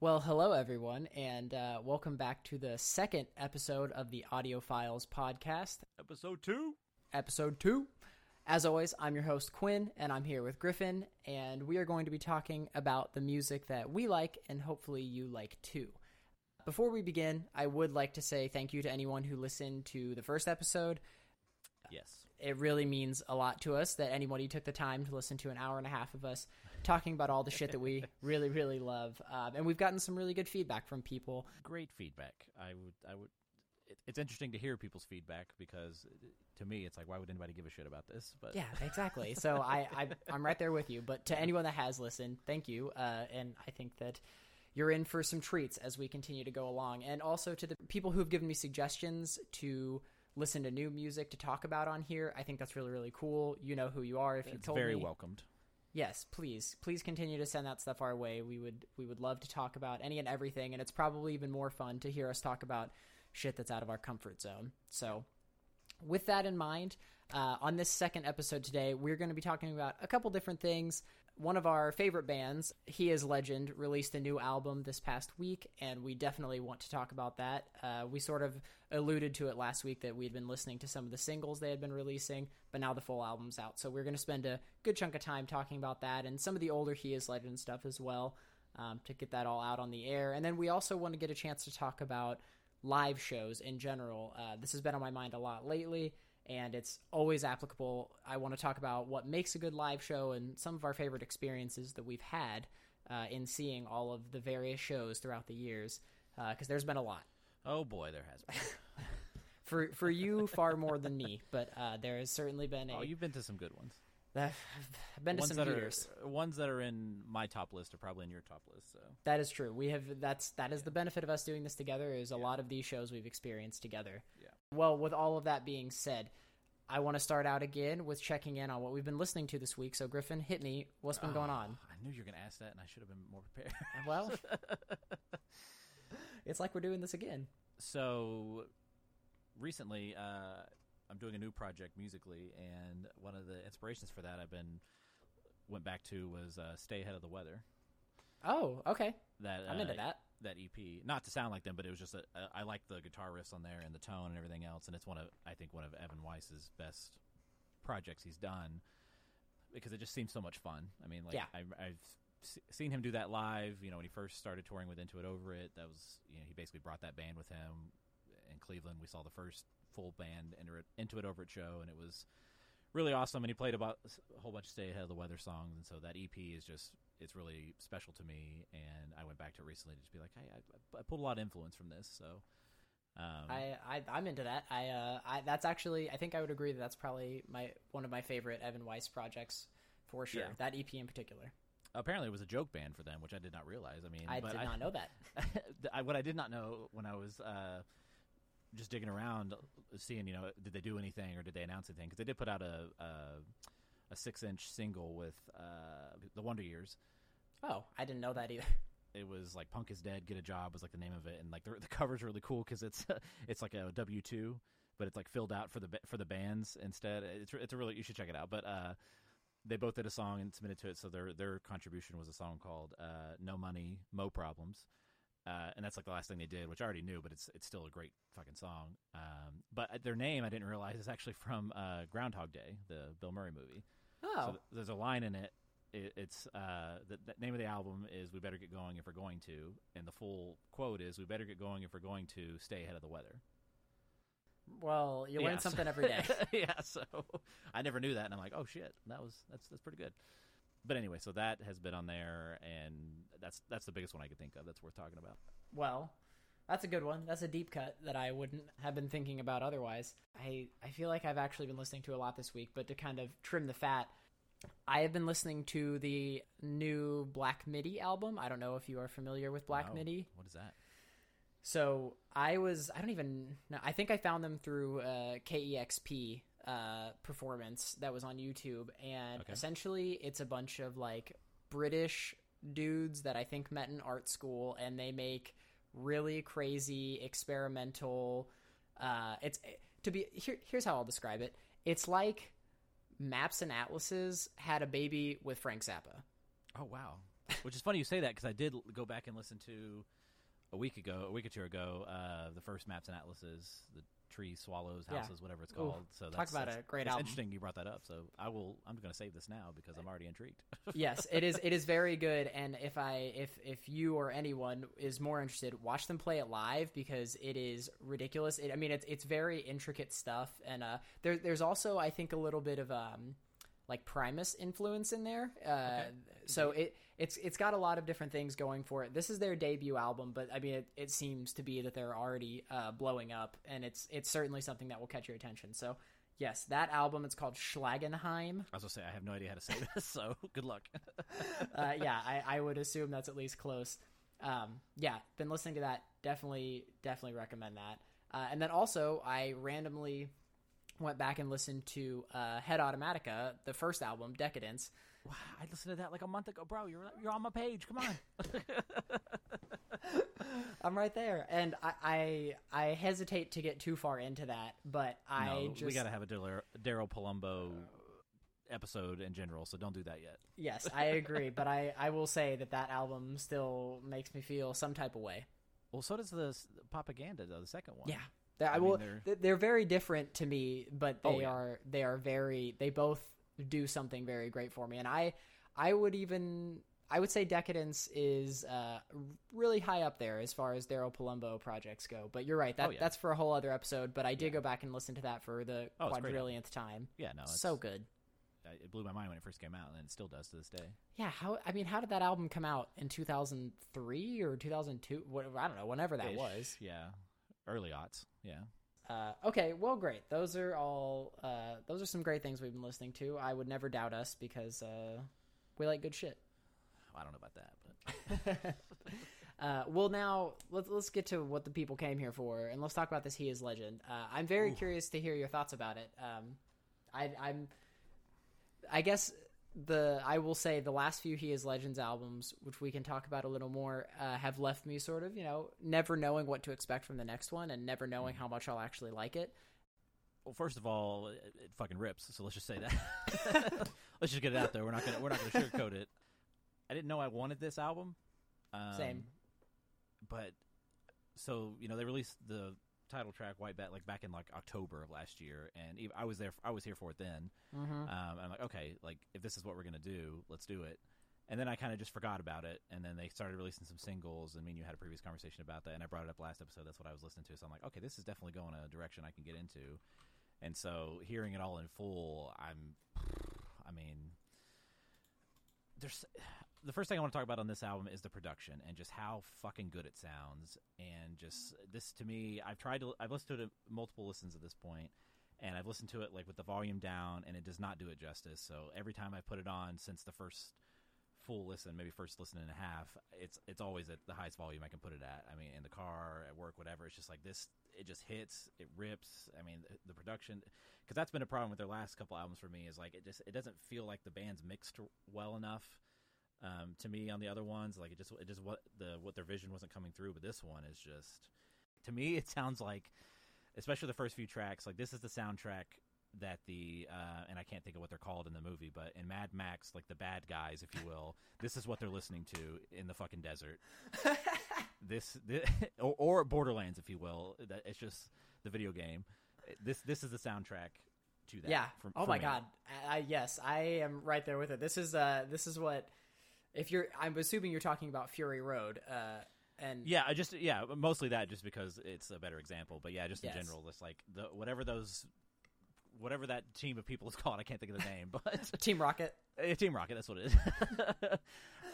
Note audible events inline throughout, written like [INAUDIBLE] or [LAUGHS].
Well, hello everyone, and uh, welcome back to the second episode of the Audio Philes podcast, Episode two. episode two. As always, I'm your host Quinn, and I'm here with Griffin, and we are going to be talking about the music that we like, and hopefully you like too. Before we begin, I would like to say thank you to anyone who listened to the first episode. Yes. It really means a lot to us that anybody took the time to listen to an hour and a half of us talking about all the shit that we [LAUGHS] really, really love. Um, and we've gotten some really good feedback from people. Great feedback. I would. I would. It, it's interesting to hear people's feedback because uh, to me, it's like, why would anybody give a shit about this? But Yeah, exactly. [LAUGHS] So I, I I'm right there with you. But to anyone that has listened, thank you. Uh, and I think that you're in for some treats as we continue to go along. And also to the people who've given me suggestions to listen to new music to talk about on here. I think that's really really cool. You know who you are if you it's told very me. welcomed. Yes, please, please continue to send that stuff our way. We would we would love to talk about any and everything, and it's probably even more fun to hear us talk about shit that's out of our comfort zone. So, with that in mind, uh, on this second episode today, we're going to be talking about a couple different things. One of our favorite bands, He Is Legend, released a new album this past week, and we definitely want to talk about that. Uh, we sort of alluded to it last week that we had been listening to some of the singles they had been releasing, but now the full album's out. So we're going to spend a good chunk of time talking about that and some of the older He Is Legend stuff as well um, to get that all out on the air. And then we also want to get a chance to talk about live shows in general. Uh, this has been on my mind a lot lately, and it's always applicable. I want to talk about what makes a good live show and some of our favorite experiences that we've had uh, in seeing all of the various shows throughout the years, because there's been a lot. Oh boy, there has been. [LAUGHS] [LAUGHS] For for you, far more than me, but uh, there has certainly been a. oh, you've been to some good ones. I've been to ones some that years. are ones that are in my top list are probably in your top list. So That is true. We have that's that is the benefit of us doing this together. Is a lot of these shows we've experienced together. Yeah. Well, with all of that being said, I want to start out again with checking in on what we've been listening to this week. So Griffin, hit me. What's been going on? I knew you were going to ask that, and I should have been more prepared. [LAUGHS] Well, [LAUGHS] it's like we're doing this again. so recently uh, i'm doing a new project musically and one of the inspirations for that i've been went back to was uh, stay ahead of the weather Oh, okay. that I'm uh, into that. that ep not to sound like them but it was just a, a, i like the guitar riffs on there and the tone and everything else and it's one of i think one of evan weiss's best projects he's done because it just seems so much fun i mean like Yeah. I, i've seen him do that live you know when he first started touring with into it over it that was you know he basically brought that band with him in Cleveland. We saw the first full band enter it, into it over at show, and it was really awesome. And he played about a whole bunch of Stay Ahead of the Weather songs, and so that EP is just it's really special to me. And I went back to it recently to just be like, hey, I, I pulled a lot of influence from this. So um, I, I I'm into that. I uh I that's actually I think I would agree that that's probably my one of my favorite Evan Weiss projects for sure. Yeah. That EP in particular. apparently it was a joke band for them, which I did not realize. I mean, I did not know that. [LAUGHS] I, what I did not know when I was uh, just digging around, seeing you know, did they do anything or did they announce anything? Because they did put out a a, a six inch single with uh, the Wonder Years. Oh, I didn't know that either. It was like "Punk is Dead, Get a Job" was like the name of it, and like the, the [LAUGHS] cover's really cool because it's [LAUGHS] it's like a W two, but it's like filled out for the for the bands instead. It's it's a really you should check it out. But uh, they both did a song and submitted to it, so their their contribution was a song called uh, "No Money, Mo Problems." Uh, and that's like the last thing they did, which I already knew, but it's it's still a great fucking song. Um, but their name I didn't realize is actually from uh, Groundhog Day, the Bill Murray movie. Oh, So th- there's a line in it. it it's uh, the, the name of the album is "We Better Get Going If We're Going to," and the full quote is "We better get going if we're going to stay ahead of the weather." well, you learn Yeah, so- something every day. [LAUGHS] yeah, so I never knew that, and I'm like, oh shit, that was that's that's pretty good. But anyway, so that has been on there, and that's that's the biggest one I could think of that's worth talking about. Well, that's a good one. That's a deep cut that I wouldn't have been thinking about otherwise. I, I feel like I've actually been listening to a lot this week, but to kind of trim the fat, I have been listening to the new Black Midi album. I don't know if you are familiar with Black Wow. Midi. What is that? So I was, I don't even know, I think I found them through uh, KEXP uh, performance that was on YouTube. And Okay. essentially, it's a bunch of like British dudes that I think met in art school, and they make really crazy experimental. Uh, it's to be here. Here's how I'll describe it. It's like Maps and Atlases had a baby with Frank Zappa. Oh wow, Which is funny you say that because I did go back and listen to a week ago, a week or two ago, uh, the first maps and atlases, the trees, swallows, Yeah. houses, whatever it's Ooh, called. so talk that's, about that's, a great it's album. interesting you brought that up. So I will. I'm going to save this now because I'm already intrigued. [LAUGHS] yes, it is. It is very good. And if I, if if you or anyone is more interested, watch them play it live because it is ridiculous. It, I mean, it's it's very intricate stuff, and uh, there there's also I think a little bit of um like Primus influence in there. Uh, So it it's it's got a lot of different things going for it. This is their debut album, but I mean, it, it seems to be that they're already uh, blowing up, and it's it's certainly something that will catch your attention. So. Yes, that album. It's called Schlagenheim. I was to say I have no idea how to say this, [LAUGHS] so good luck. [LAUGHS] uh, yeah, I, I would assume that's at least close. Um, yeah, been listening to that. Definitely, definitely recommend that. Uh, and then also, I randomly went back and listened to uh, Head Automatica, the first album, Decadence. wow, I listened to that like a month ago, bro. You're you're on my page. Come on. [LAUGHS] I'm right there, and I, I I hesitate to get too far into that, but I no, just we got to have a Daryl Daryl Palumbo episode in general, so don't do that yet. yes, I agree, but I I will say that that album still makes me feel some type of way. Well, so does the, propaganda, though, the second one. Yeah. They're, I, mean, will, they're- they're... very different to me, but they Oh, yeah. are they are very they both do something very great for me, and I I would even I would say Decadence is uh, really high up there as far as Daryl Palumbo projects go. But you're right that Oh, yeah. that's for a whole other episode. But I did Yeah. go back and listen to that for the Oh, it's a great quadrillionth time. Yeah, no, it's, so good. It blew my mind when it first came out, and it still does to this day. Yeah, how I mean, how did that album come out in 2003 or 2002? What I don't know, whenever that Ish, was. Yeah, early aughts. Yeah. Uh, okay, well, great. Those are all. Uh, those are some great things we've been listening to. I would never doubt us because uh, we like good shit. I don't know about that, but [LAUGHS] uh, well, now let's let's get to what the people came here for, and let's talk about this He Is Legend. Uh, I'm very curious to hear your thoughts about it. Um, I, I'm, I guess the I will say the last few He Is Legends albums, which we can talk about a little more, uh, have left me sort of you know never knowing what to expect from the next one, and never knowing how much I'll actually like it. well, first of all, it, it fucking rips. So let's just say that. [LAUGHS] [LAUGHS] let's just get it out there. We're not gonna we're not gonna sugarcoat it. I didn't know I wanted this album. Um, Same. But so you know they released the title track White Bat like back in like October of last year, and even, I was there. I was here for it then. Mm-hmm. Um, I'm like, okay, like if this is what we're gonna do, let's do it. And then I kind of just forgot about it, and then they started releasing some singles. And me and you had a previous conversation about that, and I brought it up last episode. That's what I was listening to. So I'm like, okay, this is definitely going a direction I can get into. And so hearing it all in full, I'm, [SIGHS] I mean, there's the first thing I want to talk about on this album is the production and just how fucking good it sounds. And just this to me, I've tried to, I've listened to it multiple listens at this point, and I've listened to it like with the volume down, and it does not do it justice. So every time I put it on since the first full listen, maybe first listen and a half, it's it's always at the highest volume I can put it at. I mean, in the car, at work, whatever. It's just like this. It just hits. It rips. I mean, the, the production, because that's been a problem with their last couple albums for me. Is like it just it doesn't feel like the band's mixed well enough. Um, to me, on the other ones, like it just it just what the what their vision wasn't coming through. But this one is just to me, [LAUGHS] it sounds like, especially the first few tracks. Like this is the soundtrack that the uh, and I can't think of what they're called in the movie, but in Mad Max, like the bad guys, if you will, this is what they're listening to in the fucking desert. [LAUGHS] this, thi- [LAUGHS] or, or Borderlands, if you will. That it's just the video game. This this is the soundtrack to that. Yeah. for- oh for my me. god. I, I- yes, I am right there with it. This is uh this is what if you're I'm assuming you're talking about Fury Road uh and Yeah, I just yeah, mostly that just because it's a better example. But yeah, just in Yes. general, just like the whatever those. Whatever that team of people is called, I can't think of the name, [LAUGHS] but Team Rocket. Uh, Team Rocket, that's what it is.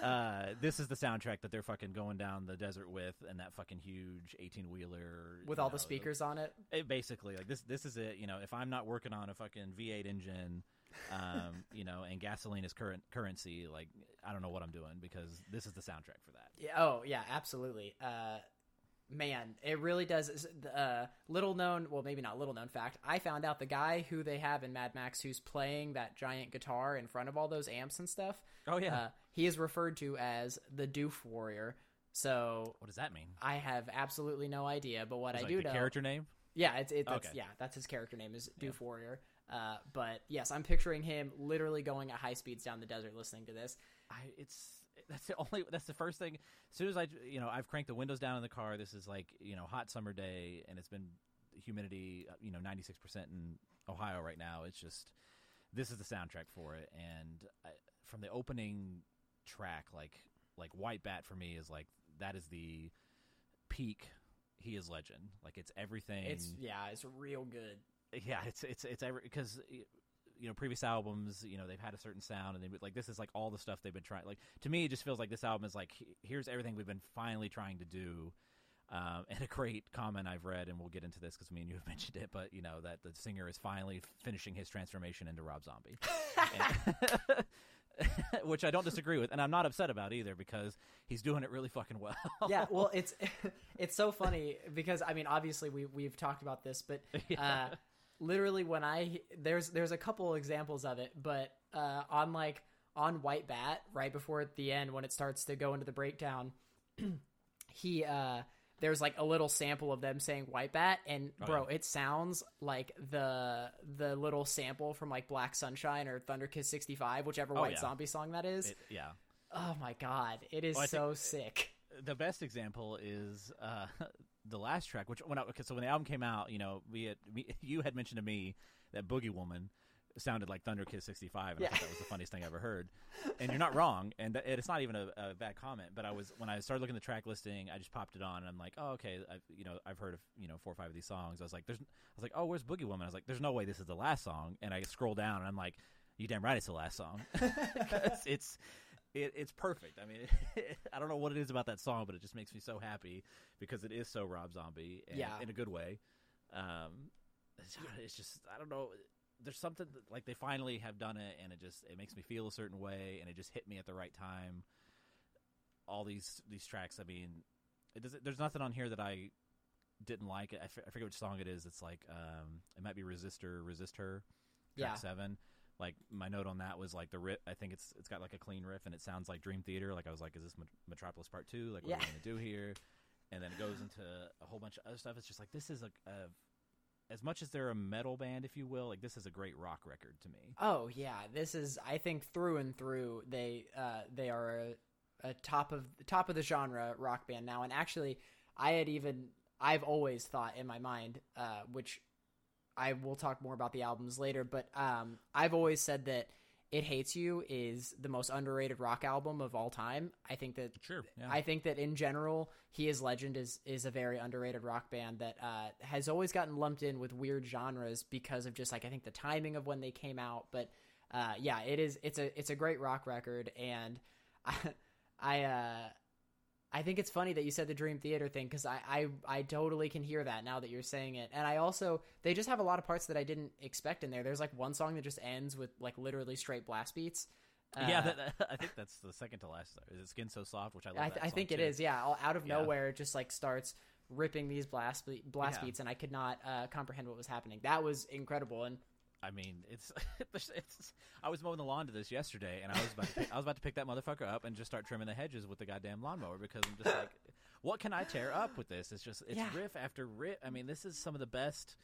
[LAUGHS] uh, this is the soundtrack that they're fucking going down the desert with, and that fucking huge eighteen wheeler with all the speakers on it. It basically, like this, this is it. You know, if I'm not working on a fucking V8 engine, um, you know, and gasoline is current currency, like I don't know what I'm doing because this is the soundtrack for that. Yeah, oh yeah, absolutely. Uh, man, it really does. Uh, little known, well, maybe not little known fact. I found out the guy who they have in Mad Max, who's playing that giant guitar in front of all those amps and stuff. Oh yeah, Uh, he is referred to as the Doof Warrior. So what does that mean? I have absolutely no idea. But what Is I like do the know, character name. yeah, it's it, that's, Okay. yeah, that's his character name is Yeah. Doof Warrior. Uh, but yes, I'm picturing him literally going at high speeds down the desert listening to this. I it's that's the only that's the first thing. As soon as I you know I've cranked the windows down in the car. This is like you know hot summer day, and it's been humidity you know ninety six percent in Ohio right now. It's just this is the soundtrack for it, and I, from the opening track, like like White Bat for me is like that is the peak. He is legend. Like it's everything. It's yeah, it's real good. Yeah, it's it's it's every because you know previous albums, you know they've had a certain sound, and they like this is like all the stuff they've been trying. Like to me, it just feels like this album is like here's everything we've been finally trying to do. Um, and a great comment I've read, and we'll get into this because me and you have [LAUGHS] mentioned it, but you know that the singer is finally finishing his transformation into Rob Zombie, and, [LAUGHS] which I don't disagree with, and I'm not upset about either because he's doing it really fucking well. [LAUGHS] yeah, well, it's it's so funny because I mean, obviously we we've talked about this, but uh, literally when I there's there's a couple examples of it, but uh, on like on White Bat right before at the end when it starts to go into the breakdown, [CLEARS THROAT] he uh there's like a little sample of them saying white bat and oh, bro yeah. it sounds like the the little sample from like black sunshine or thunder kiss 65 whichever oh, white yeah. zombie song that is it, yeah oh my god it is well, so sick the best example is uh [LAUGHS] the last track which when I, so when the album came out you know we had we, [LAUGHS] you had mentioned to me that boogie woman sounded like Thunder Kiss 65, and yeah. I thought that was the funniest thing I ever heard. [LAUGHS] And you're not wrong, and it's not even a, a, bad comment. But I was when I started looking at the track listing, I just popped it on, and I'm like, oh, okay, I've, you know, I've heard of you know four or five of these songs. I was like, there's, I was like, oh, where's Boogie Woman? I was like, there's no way this is the last song. And I scroll down, and I'm like, you damn right, it's the last song. [LAUGHS] it's it, it's perfect. I mean, it, [LAUGHS] I don't know what it is about that song, but it just makes me so happy because it is so Rob Zombie, and, yeah, in a good way. Um, it's, it's just I don't know there's something that, like they finally have done it, and it just it makes me feel a certain way, and it just hit me at the right time. All these these tracks, I mean, it does, there's nothing on here that I didn't like. I, f- I forget which song it is. It's like um, it might be Resistor, Resist Her, track yeah. seven. Like my note on that was like the riff. I think it's it's got like a clean riff, and it sounds like Dream Theater. Like I was like, is this Metropolis Part Two? Like what yeah. are we gonna do here? And then it goes into a whole bunch of other stuff. It's just like this is a, a as much as they're a metal band, if you will, like this is a great rock record to me. Oh yeah, this is I think through and through they uh, they are a, a top of top of the genre rock band now. And actually, I had even I've always thought in my mind, uh, which I will talk more about the albums later, but um, I've always said that it Hates You is the most underrated rock album of all time. I think that sure. Yeah. I think that in general, He Is Legend is is a very underrated rock band that uh, has always gotten lumped in with weird genres because of just like I think the timing of when they came out. But uh, yeah, it is it's a it's a great rock record, and [LAUGHS] I I uh, I think it's funny that you said the Dream Theater thing because I, I I totally can hear that now that you're saying it, and I also they just have a lot of parts that I didn't expect in there. There's like one song that just ends with like literally straight blast beats. Uh, yeah, that, [LAUGHS] I think that's the second to last. Is it "Skin So Soft," which I love. I, th- I think too. it is. Yeah, out of yeah. nowhere, it just like starts ripping these blast blast yeah. beats, and I could not uh, comprehend what was happening. That was incredible, and I mean, it's, [LAUGHS] it's. I was mowing the lawn to this yesterday, and I was about to pick, I was about to pick that motherfucker up and just start trimming the hedges with the goddamn lawnmower because I'm just like, what can I tear up with this? It's just it's yeah. riff after riff. I mean, this is some of the best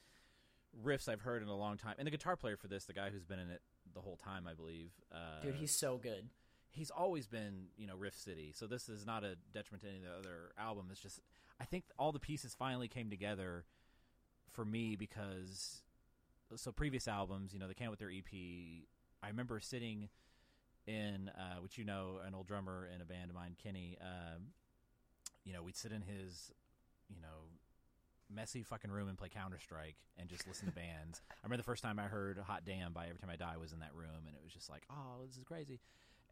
riffs I've heard in a long time. And the guitar player for this, the guy who's been in it the whole time, I believe. Uh, Dude, he's so good. He's always been, you know, Riff City. So this is not a detriment to any of the other album. It's just I think all the pieces finally came together for me because so previous albums, you know, they came out with their EP. I remember sitting in, uh, which you know, an old drummer in a band of mine, Kenny. Um, you know, we'd sit in his, you know, messy fucking room and play Counter Strike and just listen to bands. [LAUGHS] I remember the first time I heard "Hot Damn" by Every Time I Die was in that room, and it was just like, oh, this is crazy.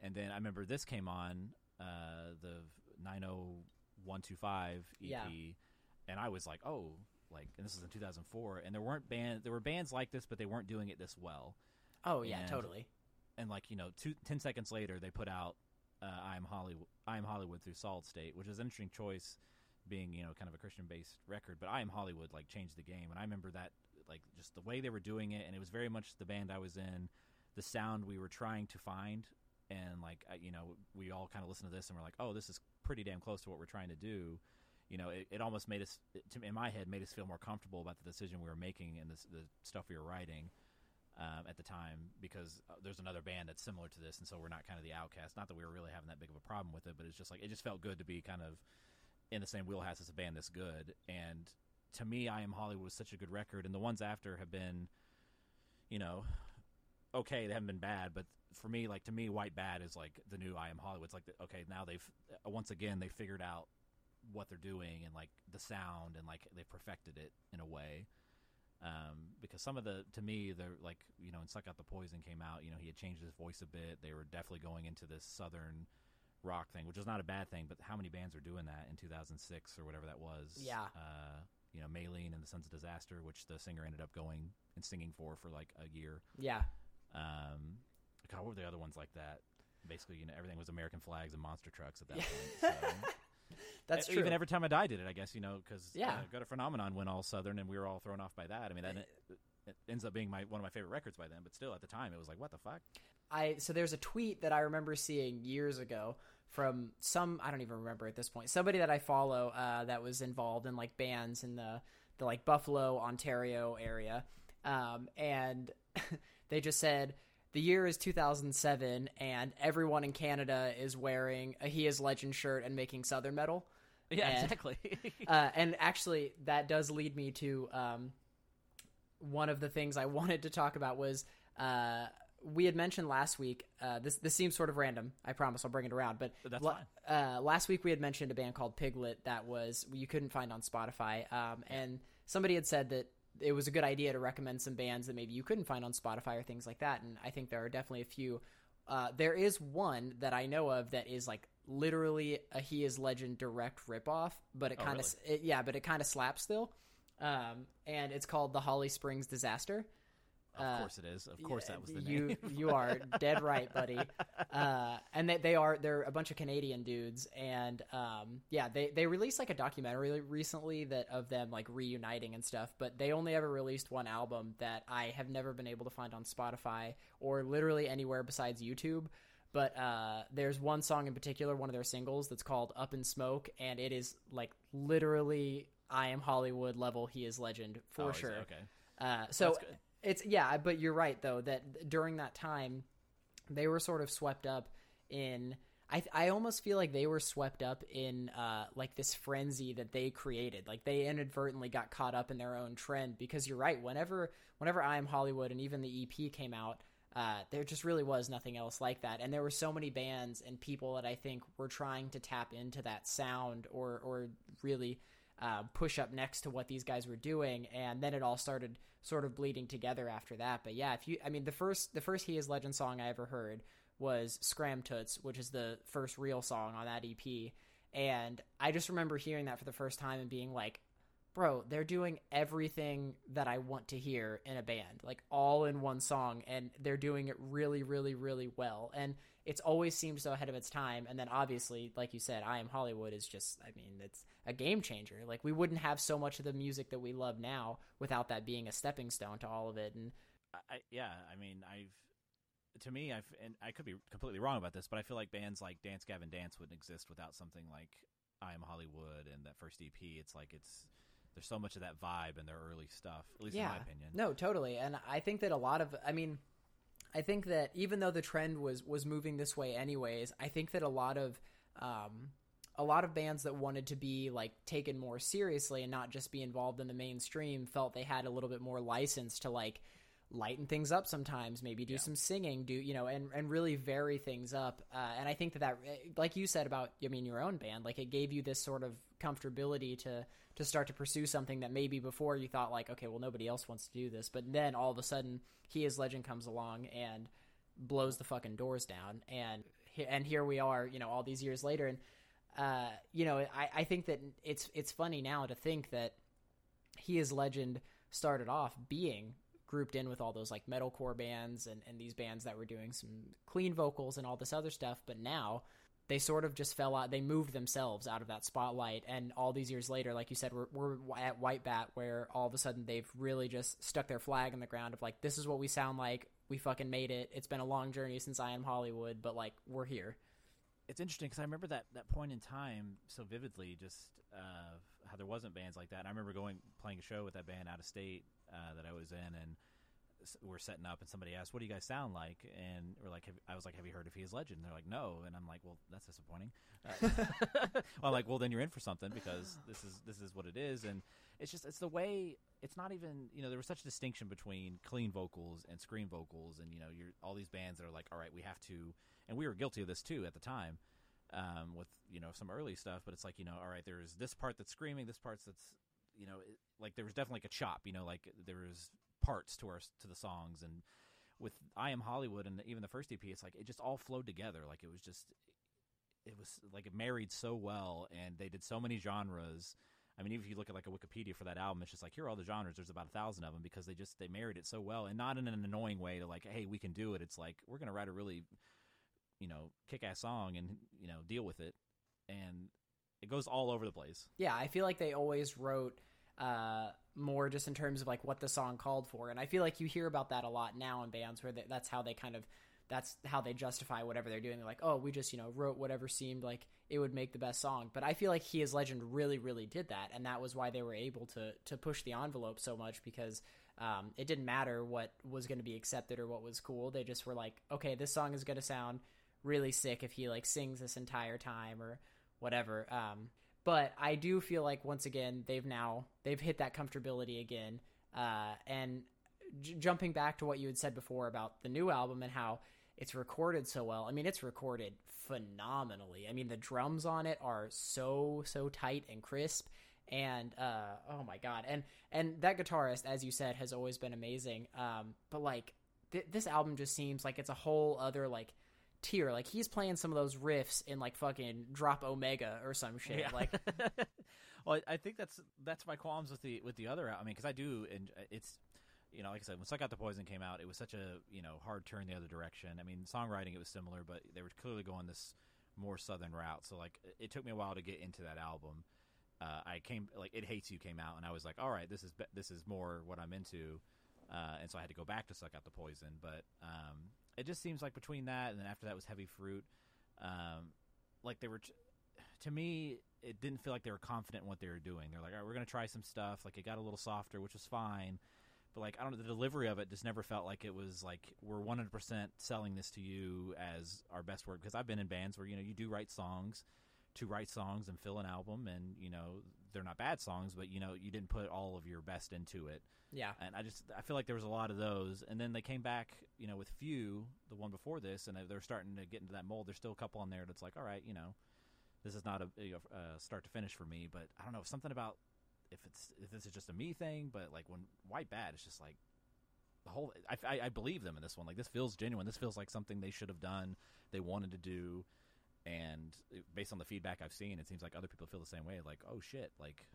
And then I remember this came on uh, the 90125 EP, yeah. and I was like, oh, like and this is in 2004 and there weren't band there were bands like this but they weren't doing it this well. Oh yeah and, totally. and like you know two, 10 seconds later they put out uh, i am hollywood i am hollywood through solid state which is an interesting choice being you know kind of a christian based record but i am hollywood like changed the game and i remember that like just the way they were doing it and it was very much the band i was in the sound we were trying to find and like you know we all kind of listened to this and we're like oh this is pretty damn close to what we're trying to do you know, it, it almost made us, in my head, made us feel more comfortable about the decision we were making and the, the stuff we were writing. um, at the time because uh, there's another band that's similar to this, and so we're not kind of the outcast. Not that we were really having that big of a problem with it, but it's just like it just felt good to be kind of in the same wheelhouse as a band this good. And to me, I Am Hollywood was such a good record, and the ones after have been, you know, okay. They haven't been bad, but for me, like to me, White Bat is like the new I Am Hollywood. It's like the, okay, now they've once again they figured out what they're doing and like the sound and like they've perfected it in a way. Um, because some of the to me they're like you know and suck out the poison came out you know he had changed his voice a bit they were definitely going into this southern rock thing which is not a bad thing but how many bands are doing that in 2006 or whatever that was Yeah. uh, you know Maylene and the Sons of Disaster which the singer ended up going and singing for for like a year Yeah. um, God, what were the other ones like that? Basically, you know, everything was American flags and monster trucks at that Yeah. point. So. [LAUGHS] That's true. Even Every Time I Die did it, I guess, you know, because Yeah. uh, Gutter Phenomenon went all Southern, and we were all thrown off by that. I mean, that it, it ends up being my one of my favorite records by then, but still, at the time, it was like, what the fuck? I so there's a tweet that I remember seeing years ago from some I don't even remember at this point somebody that I follow uh, that was involved in like bands in the the like Buffalo Ontario area, um, and [LAUGHS] they just said the year is 2007 and everyone in Canada is wearing a He Is Legend shirt and making Southern metal. [LAUGHS] Yeah, And- exactly. [LAUGHS] uh, and actually, that does lead me to um, one of the things I [LAUGHS] wanted to talk about was uh, we had mentioned last week. Uh, this this seems sort of random. I promise I'll bring it around. But That's la- Uh, last week we had mentioned a band called Piglet that was you couldn't find on Spotify, um, and somebody had said that it was a good idea to recommend some bands that maybe you couldn't find on Spotify or things like that. And I think there are definitely a few. Uh, there is one that I know of that is like literally a He Is Legend direct ripoff, but it Oh, kind of it, yeah, but it kind of slaps still. Um, and it's called the Holly Springs Disaster. of uh, course it is. Of course that was the you name. you are [LAUGHS] dead right, buddy. Uh, and they, they are they're a bunch of Canadian dudes, and um, yeah, they they released like a documentary recently that of them like reuniting and stuff. But they only ever released one album that I have never been able to find on Spotify or literally anywhere besides YouTube. But uh, there's one song in particular, one of their singles, that's called "Up in Smoke," and it is like literally "I Am Hollywood" level. He is legend for Oh, sure. Okay. Uh, so it's yeah, but you're right though that during that time they were sort of swept up in. I I almost feel like they were swept up in uh, like this frenzy that they created. Like they inadvertently got caught up in their own trend because you're right. Whenever whenever I Am Hollywood and even the EP came out, uh, there just really was nothing else like that. And there were so many bands and people that I think were trying to tap into that sound or or really uh, push up next to what these guys were doing, and then it all started sort of bleeding together after that. But yeah, if you, I mean, the first the first He Is Legend song I ever heard was Scram Toots, which is the first real song on that EP, and I just remember hearing that for the first time and being like, bro, they're doing everything that I want to hear in a band, like all in one song, and they're doing it really, really, really well. And it's always seemed so ahead of its time. And then obviously, like you said, I Am Hollywood is just, I mean, it's a game changer. Like we wouldn't have so much of the music that we love now without that being a stepping stone to all of it. And I, yeah, I mean, I've to me, I've and I could be completely wrong about this, but I feel like bands like Dance Gavin Dance wouldn't exist without something like I Am Hollywood and that first EP. It's like it's there's so much of that vibe in their early stuff, at least in my opinion. No, totally. And I think that a lot of I mean I think that even though the trend was was moving this way anyways, I think that a lot of um a lot of bands that wanted to be like taken more seriously and not just be involved in the mainstream felt they had a little bit more license to like lighten things up sometimes maybe do Yeah. some singing do you know and and really vary things up uh, and i think that that like you said about i mean your own band like it gave you this sort of comfortability to to start to pursue something that maybe before you thought like okay well nobody else wants to do this. But then all of a sudden he is legend comes along and blows the fucking doors down. And and here we are you know all these years later. And uh, you know I, I think that it's it's funny now to think that he is legend started off being grouped in with all those like metalcore bands and, and these bands that were doing some clean vocals and all this other stuff. But now they sort of just fell out they moved themselves out of that spotlight and all these years later like you said we're, we're at white bat where all of a sudden they've really just stuck their flag in the ground of like this is what we sound like we fucking made it it's been a long journey since i am hollywood but like we're here It's interesting because I remember that, that point in time so vividly, just uh, how there wasn't bands like that. And I remember going playing a show with that band out of state uh, that I was in, and we're setting up, and somebody asked, "What do you guys sound like?" And we're like, have, "I was like, have you heard of He Is Legend?" And they're like, "No," and I'm like, "Well, that's disappointing." Uh, [LAUGHS] I'm like, "Well, then you're in for something because this is this is what it is." And it's just it's the way it's not even you know there was such a distinction between clean vocals and scream vocals, and you know you're all these bands that are like, "All right, we have to," and we were guilty of this too at the time um, with you know some early stuff, but it's like you know, all right, there's this part that's screaming, this part that's you know, it, like there was definitely like a chop, you know, like there was parts to our to the songs, and with I Am Hollywood and even the first EP, it's like it just all flowed together, like it was just it was like it married so well, and they did so many genres. I mean, even if you look at like a Wikipedia for that album, it's just like here are all the genres. There's about a thousand of them because they just they married it so well, and not in an annoying way to like, hey, we can do it. It's like we're gonna write a really you know kick ass song and you know deal with it, and it goes all over the place. Yeah, I feel like they always wrote uh, more just in terms of like what the song called for, and I feel like you hear about that a lot now in bands where they, that's how they kind of that's how they justify whatever they're doing. They're like, oh, we just you know wrote whatever seemed like it would make the best song. But I feel like He Is Legend really, really did that, and that was why they were able to to push the envelope so much because um, it didn't matter what was going to be accepted or what was cool. They just were like, okay, this song is going to sound really sick if he like sings this entire time or whatever. Um, but I do feel like once again they've now they've hit that comfortability again. Uh, and j- jumping back to what you had said before about the new album and how it's recorded so well. I mean, it's recorded phenomenally. I mean, the drums on it are so so tight and crisp. And uh, oh my god, and and that guitarist, as you said, has always been amazing. Um, but like th- this album just seems like it's a whole other like tier. Like he's playing some of those riffs in like fucking Drop Omega or some shit. Yeah. Like [LAUGHS] well, I think that's that's my qualms with the with the other. I mean, because I do, and it's you know, like I said, when Suck Out the Poison came out, it was such a you know hard turn the other direction. I mean, songwriting it was similar, but they were clearly going this more southern route. So like, it- it took me a while to get into that album. Uh, I came like It Hates You came out, and I was like, all right, this is this is more what I'm into. Uh, and so I had to go back to Suck Out the Poison, but um, it just seems like between that and then after that was Heavy Fruit, um, like they were. To me, it didn't feel like they were confident in what they were doing. They're like, all right, we're going to try some stuff. Like, it got a little softer, which was fine. But, like, I don't know, the delivery of it just never felt like it was like, we're 100% selling this to you as our best work. Because I've been in bands where, you know, you do write songs to write songs and fill an album. And, you know, they're not bad songs, but, you know, you didn't put all of your best into it. yeah, And I just I feel like there was a lot of those, and then they came back, you know, with few, the one before this, and they're starting to get into that mold. There's still a couple on there that's like, all right, you know, this is not a, you know, uh, start to finish for me, but I don't know something about if it's if this is just a me thing, but like when White Bat, it's just like the whole. I, I, I believe them in this one. Like this feels genuine. This feels like something they should have done. They wanted to do, and based on the feedback I've seen, it seems like other people feel the same way. Like, oh shit, like.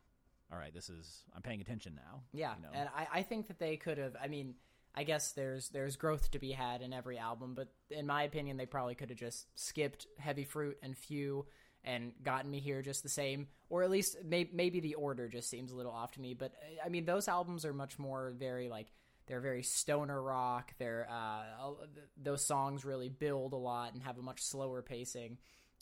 All right, this is. I'm paying attention now. yeah. you know? And I, I think that they could have. I mean, I guess there's there's growth to be had in every album, but in my opinion, they probably could have just skipped Heavy Fruit and Few and gotten me here just the same, or at least may, maybe the order just seems a little off to me. But I mean, those albums are much more very like they're very stoner rock. They're uh, those songs really build a lot and have a much slower pacing,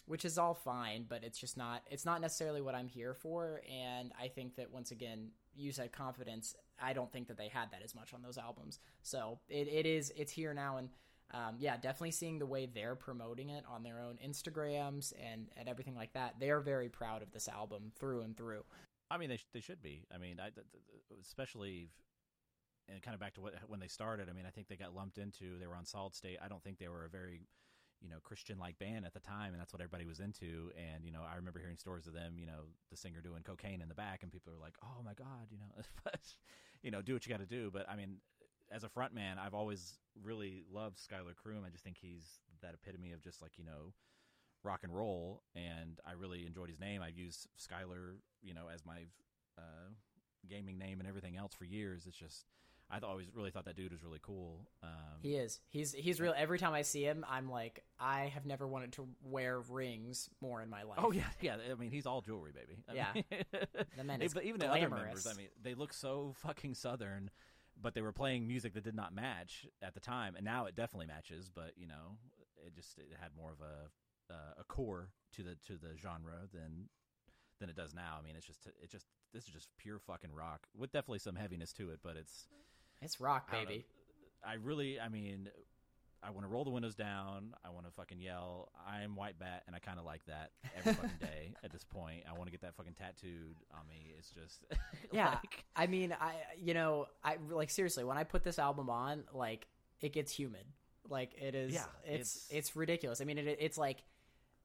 which is all fine. But it's just not it's not necessarily what I'm here for. And I think that once again, you said confidence. I don't think that they had that as much on those albums. So it, it is it's here now and. Um, yeah, definitely seeing the way they're promoting it on their own Instagrams and, and everything like that. They are very proud of this album through and through. I mean, they sh- they should be. I mean, I, especially, and kind of back to what when they started. I mean, I think they got lumped into. They were on Solid State. I don't think they were a very, you know, Christian like band at the time, and that's what everybody was into. And you know, I remember hearing stories of them. You know, the singer doing cocaine in the back, and people are like, "Oh my god," you know, [LAUGHS] but you know, do what you got to do. But I mean, as a front man, I've always really loved Schuylar Croom. I just think he's that epitome of just like you know rock and roll, and I really enjoyed his name. I've used Skylar, you know, as my uh, gaming name and everything else for years. It's just I always really thought that dude was really cool. Um, He is. He's he's real. Every time I see him, I'm like, I have never wanted to wear rings more in my life. Oh yeah, yeah. I mean, he's all jewelry, baby. I Yeah. mean- [LAUGHS] The man Hey, is but even the other members, I mean, they look so fucking southern, but they were playing music that did not match at the time, and now it definitely matches. But you know, it just it had more of a uh, a core to the to the genre than than it does now. I mean, it's just it just this is just pure fucking rock with definitely some heaviness to it, but it's It's rock, I baby. I really, I mean, I want to roll the windows down. I want to fucking yell, "I'm White Bat," and I kind of like that every fucking [LAUGHS] day. At this point, I want to get that fucking tattooed on me. It's just, [LAUGHS] Yeah, like- I mean, I you know, I like seriously when I put this album on, like it gets humid. Like it is, Yeah, it's it's- it's, ridiculous. I mean, it, it's like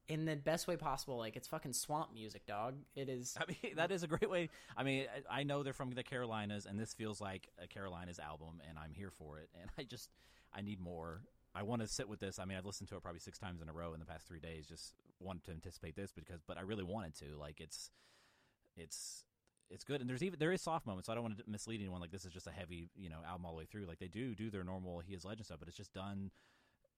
in the best way possible. Like it's fucking swamp music, dog. It is. I mean, that is a great way. I mean, I, know they're from the Carolinas, and this feels like a Carolinas album, and I'm here for it. And [LAUGHS] I just, I need more. I want to sit with this. I mean, I've listened to it probably six times in a row in the past three days. Just wanted to anticipate this because, but I really wanted to. Like, it's, it's, it's good. And there's even there is soft moments. So I don't want to mislead anyone. Like, this is just a heavy, you know, album all the way through. Like they do do their normal He Is Legend stuff, but it's just done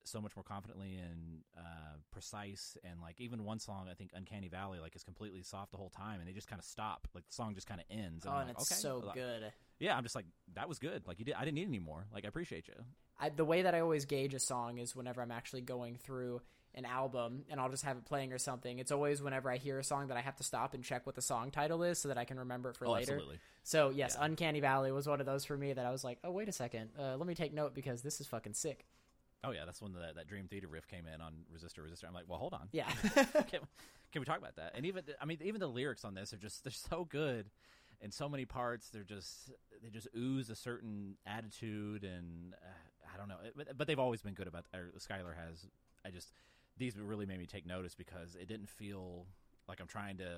so much more confidently and uh, precise and like even one song I think Uncanny Valley like is completely soft the whole time and they just kind of stop like the song just kind of ends oh, I'm and like, it's okay. so Like, good. yeah I'm just like that was good like you did I didn't need any more like I appreciate you I, the way that I always gauge a song is whenever I'm actually going through an album and I'll just have it playing or something. It's always whenever I hear a song that I have to stop and check what the song title is so that I can remember it for oh later. absolutely So yes, Yeah. Uncanny Valley was one of those for me that I was like, oh wait a second, uh, let me take note because this is fucking sick. Oh yeah that's when the, that Dream Theater riff came in on Resistor Resistor I'm like well hold on Yeah, [LAUGHS] can, [LAUGHS] can we talk about that? And even I mean, even the lyrics on this are just they're so good in so many parts. They're just they just ooze a certain attitude, and uh, I don't know. But, but they've always been good about. Or Schuylar has. I just these really made me take notice because it didn't feel like I'm trying to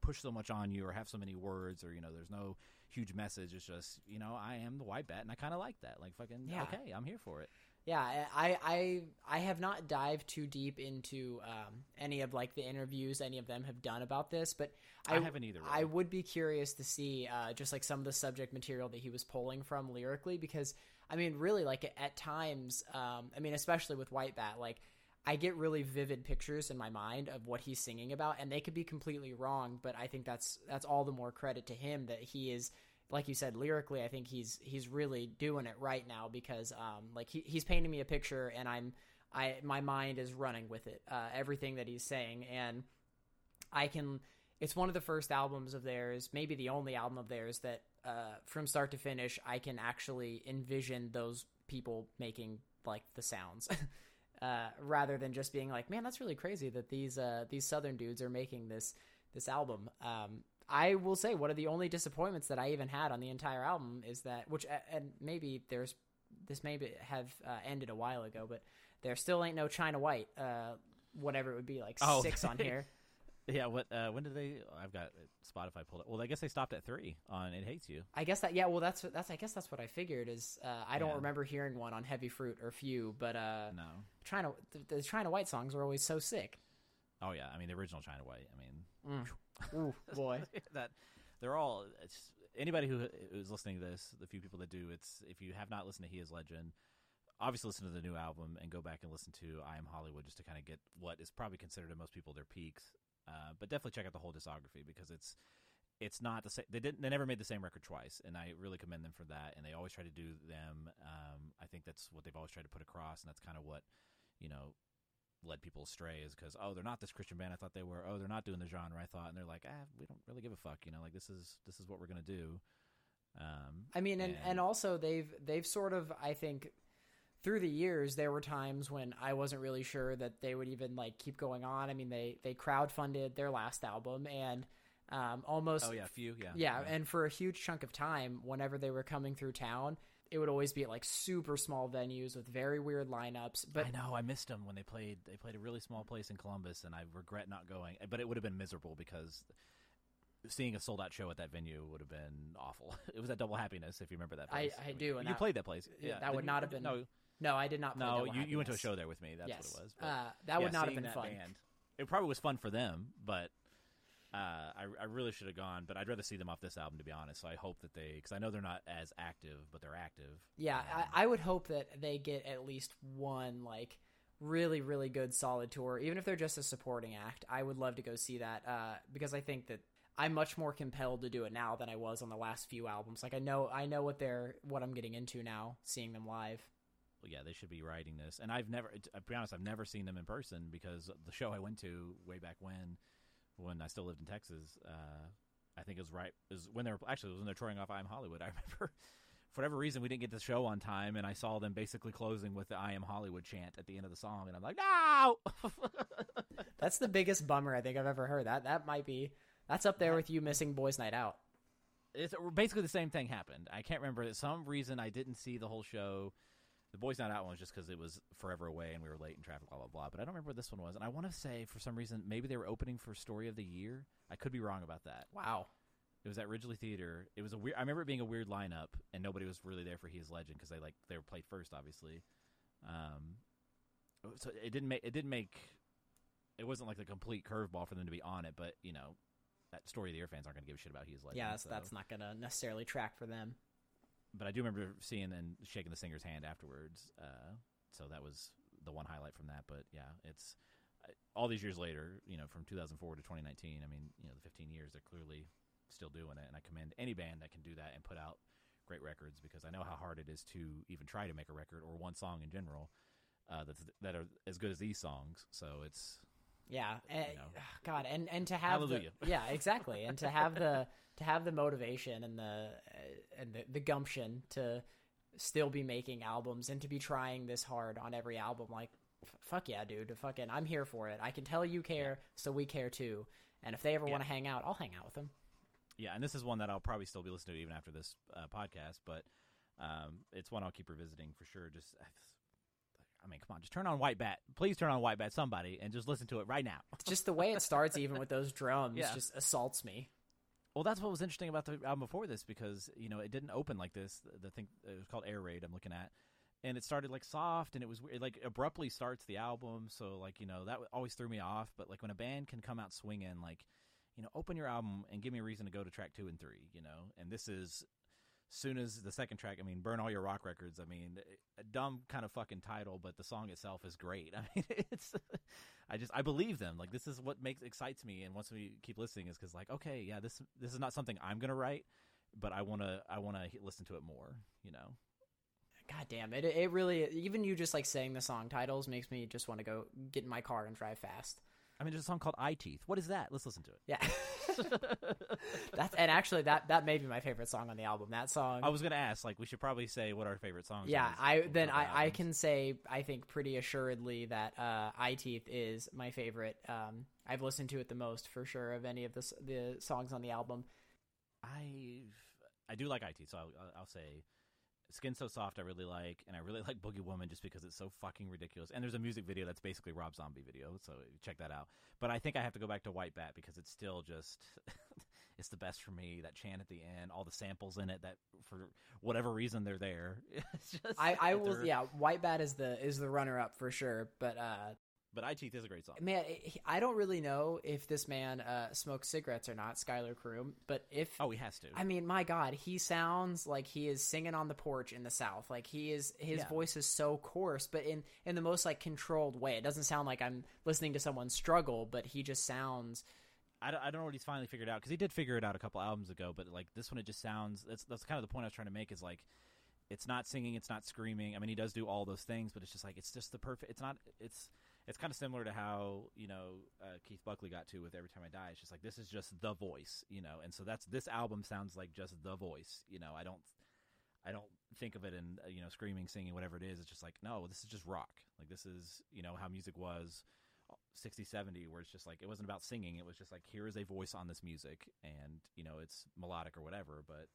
push so much on you or have so many words or you know there's no huge message it's just you know i am the white bat and i kind of like that like fucking Yeah. okay i'm here for it yeah. I I I have not dived too deep into um, any of like the interviews any of them have done about this, but i, haven't either I would be curious to see uh, just like some of the subject material that he was pulling from lyrically because I mean really like at times um, I mean especially with White Bat like I get really vivid pictures in my mind of what he's singing about and they could be completely wrong but I think that's that's all the more credit to him that he is like you said lyrically I think he's he's really doing it right now because um, like he, he's painting me a picture and I'm I my mind is running with it uh, everything that he's saying and I can. It's one of the first albums of theirs, maybe the only album of theirs that, uh, from start to finish, I can actually envision those people making like the sounds, [LAUGHS] uh, rather than just being like, "Man, that's really crazy that these uh, these Southern dudes are making this this album." Um, I will say one of the only disappointments that I even had on the entire album is that, which and maybe there's this maybe have uh, ended a while ago, but there still ain't no China White. Uh, whatever it would be like Oh. six on [LAUGHS] here. Yeah, what? Uh, when did they? I've got Spotify pulled up. Well, I guess they stopped at three on "It Hates You." I guess that yeah, well that's that's I guess that's what I figured is uh, I don't Yeah. remember hearing one on Heavy Fruit or Few, but uh No. trying to the, the China White songs were always so sick. Oh yeah, I mean the original China White. I mean Ooh [LAUGHS] boy. that they're all. It's, anybody who is listening to this, the few people that do, it's if you have not listened to He Is Legend, obviously listen to the new album and go back and listen to I Am Hollywood just to kind of get what is probably considered to most people their peaks. Uh, but definitely check out the whole discography because it's it's not the same. They didn't. They never made the same record twice, and I really commend them for that. And they always try to do them. Um, I think that's what they've always tried to put across, and that's kind of what you know led people astray is because oh they're not this Christian band I thought they were. Oh they're not doing the genre I thought, and they're like ah we don't really give a fuck. You know like this is this is what we're gonna do. Um, I mean and, and And- also they've they've sort of I think through the years there were times when I wasn't really sure that they would even like keep going on. I mean they they crowdfunded their last album and um almost oh yeah, a few yeah yeah, and for a huge chunk of time, whenever they were coming through town, it would always be at like super small venues with very weird lineups. But I know I missed them when they played. They played a really small place in Columbus, and I regret not going. But it would have been miserable because seeing a sold out show at that venue would have been awful. [LAUGHS] It was at Double Happiness, if you remember that. I- Place. I do, and you that- played that place. yeah, Yeah, that would you? not have been- No, no, I did not. Play no. You, you went to a show there with me. That's yes, what it was. But uh, that would not have been fun. Band, it probably was fun for them, but. Uh, I, I really should have gone, but I'd rather see them off this album, to be honest. So I hope that they, because I know they're not as active, but they're active. Yeah, Um, I, I would hope that they get at least one like really really good solid tour, even if they're just a supporting act. I would love to go see that uh, because I think that I'm much more compelled to do it now than I was on the last few albums. Like I know I know what they're what I'm getting into now, seeing them live. well, yeah, they should be writing this. And I've never, to be honest, I've never seen them in person because the show I went to way back when, when I still lived in Texas, uh, I think it was right, is when they were actually it was when they're touring off I'm Hollywood. [LAUGHS] I remember for whatever reason, we didn't get the show on time, and I saw them basically closing with the "I am Hollywood" chant at the end of the song, and I'm like, no. [LAUGHS] That's the biggest bummer I think I've ever heard. That that might be that's up there with you missing Boys Night Out. it's basically the same thing happened. I can't remember. For some reason, I didn't see the whole show. The Boys Not Out one was just because it was forever away and we were late in traffic, blah blah blah. But I don't remember what this one was. And I want to say for some reason maybe they were opening for Story of the Year. I could be wrong about that. Wow. It was at Ridglea Theater. It was a weird. I remember it being a weird lineup, and nobody was really there for He Is Legend because they like they were played first, obviously. Um, so it didn't make it didn't make it wasn't like the complete curveball for them to be on it, but you know that Story of the Year fans aren't going to give a shit about He Is Legend. Yeah, that's, so. that's not gonna necessarily track for them. But I do remember seeing and shaking the singer's hand afterwards. Uh, so that was the one highlight from that. But yeah, it's uh, all these years later. You know, from 2004 to 2019. I mean, you know, the 15 years they're clearly still doing it, and I commend any band that can do that and put out great records because I know how hard it is to even try to make a record or one song in general uh, that's that are as good as these songs. So it's Yeah, and, You know. God, and and to have Hallelujah. the [LAUGHS] yeah exactly, and to have the [LAUGHS] to have the motivation and the uh, and the, the gumption to still be making albums and to be trying this hard on every album, like f- fuck yeah, dude, fucking I'm here for it. I can tell you care, so we care too. And if they ever Yeah. want to hang out, I'll hang out with them. Yeah, and this is one that I'll probably still be listening to even after this uh, podcast, but um, it's one I'll keep revisiting for sure. Just, I mean, come on, just turn on White Bat. Please turn on White Bat, somebody, and just listen to it right now. Just the way it starts, even with those drums, Yeah. just assaults me. Well, that's what was interesting about the album before this because you know it didn't open like this. The, thing it was called Air Raid. I'm looking at, and it started like soft, and it was weird. It, like abruptly starts the album. So like you know that always threw me off. But like when a band can come out swinging, like you know, open your album and give me a reason to go to track two and three. You know, and this is soon as the second track. I mean, burn all your rock records. I mean, a dumb kind of fucking title, but the song itself is great. [LAUGHS] I mean, it's. I just I believe them. Like this is what makes excites me, and once we keep listening, is because like okay, yeah, this this is not something I'm gonna write, but I wanna I wanna listen to it more. You know, God damn it! It really even you just like saying the song titles makes me just want to go get in my car and drive fast. I mean, there's a song called Eye Teeth. What is that? Let's listen to it. Yeah, [LAUGHS] that's and actually that that may be my favorite song on the album. That song. I was gonna ask, like, we should probably say what our favorite songs. yeah, I then I, I can say I think pretty assuredly that uh, Eye Teeth is my favorite. Um, I've listened to it the most for sure of any of the the songs on the album. I I do like Eye Teeth, so I'll- I'll say Skin So Soft. I really like, and I really [LAUGHS] like Boogie Woman just because it's so fucking ridiculous. And there's a music video that's basically Rob Zombie video, so check that out. But I think I have to go back to White Bat because it's still just [LAUGHS] it's the best for me. That chant at the end, all the samples in it that for whatever reason they're there. [LAUGHS] It's just, I, I will yeah. White Bat is the is the runner up for sure, but uh, But Eye Teeth is a great song. man, I don't really know if this man uh, smokes cigarettes or not, Schuylar Croom. But if Oh, he has to. I mean, my God, he sounds like he is singing on the porch in the South. Like he is, his Yeah. voice is so coarse, but in in the most like controlled way. It doesn't sound like I'm listening to someone struggle, but he just sounds. I don't, I don't know what he's finally figured out because he did figure it out a couple albums ago. But like this one, it just sounds. That's that's kind of the point I was trying to make. Is like, it's not singing, it's not screaming. I mean, he does do all those things, but it's just like it's just the perfect. It's not. It's it's kind of similar to how you know uh, Keith Buckley got to with Every Time I Die. It's just like this is just the voice, you know. And so that's this album sounds like just the voice, you know. I don't. I don't think of it in uh, you know screaming, singing, whatever it is. It's just like no, this is just rock. Like this is you know how music was 60 70 where it's just like it wasn't about singing it was just like here is a voice on this music and you know it's melodic or whatever but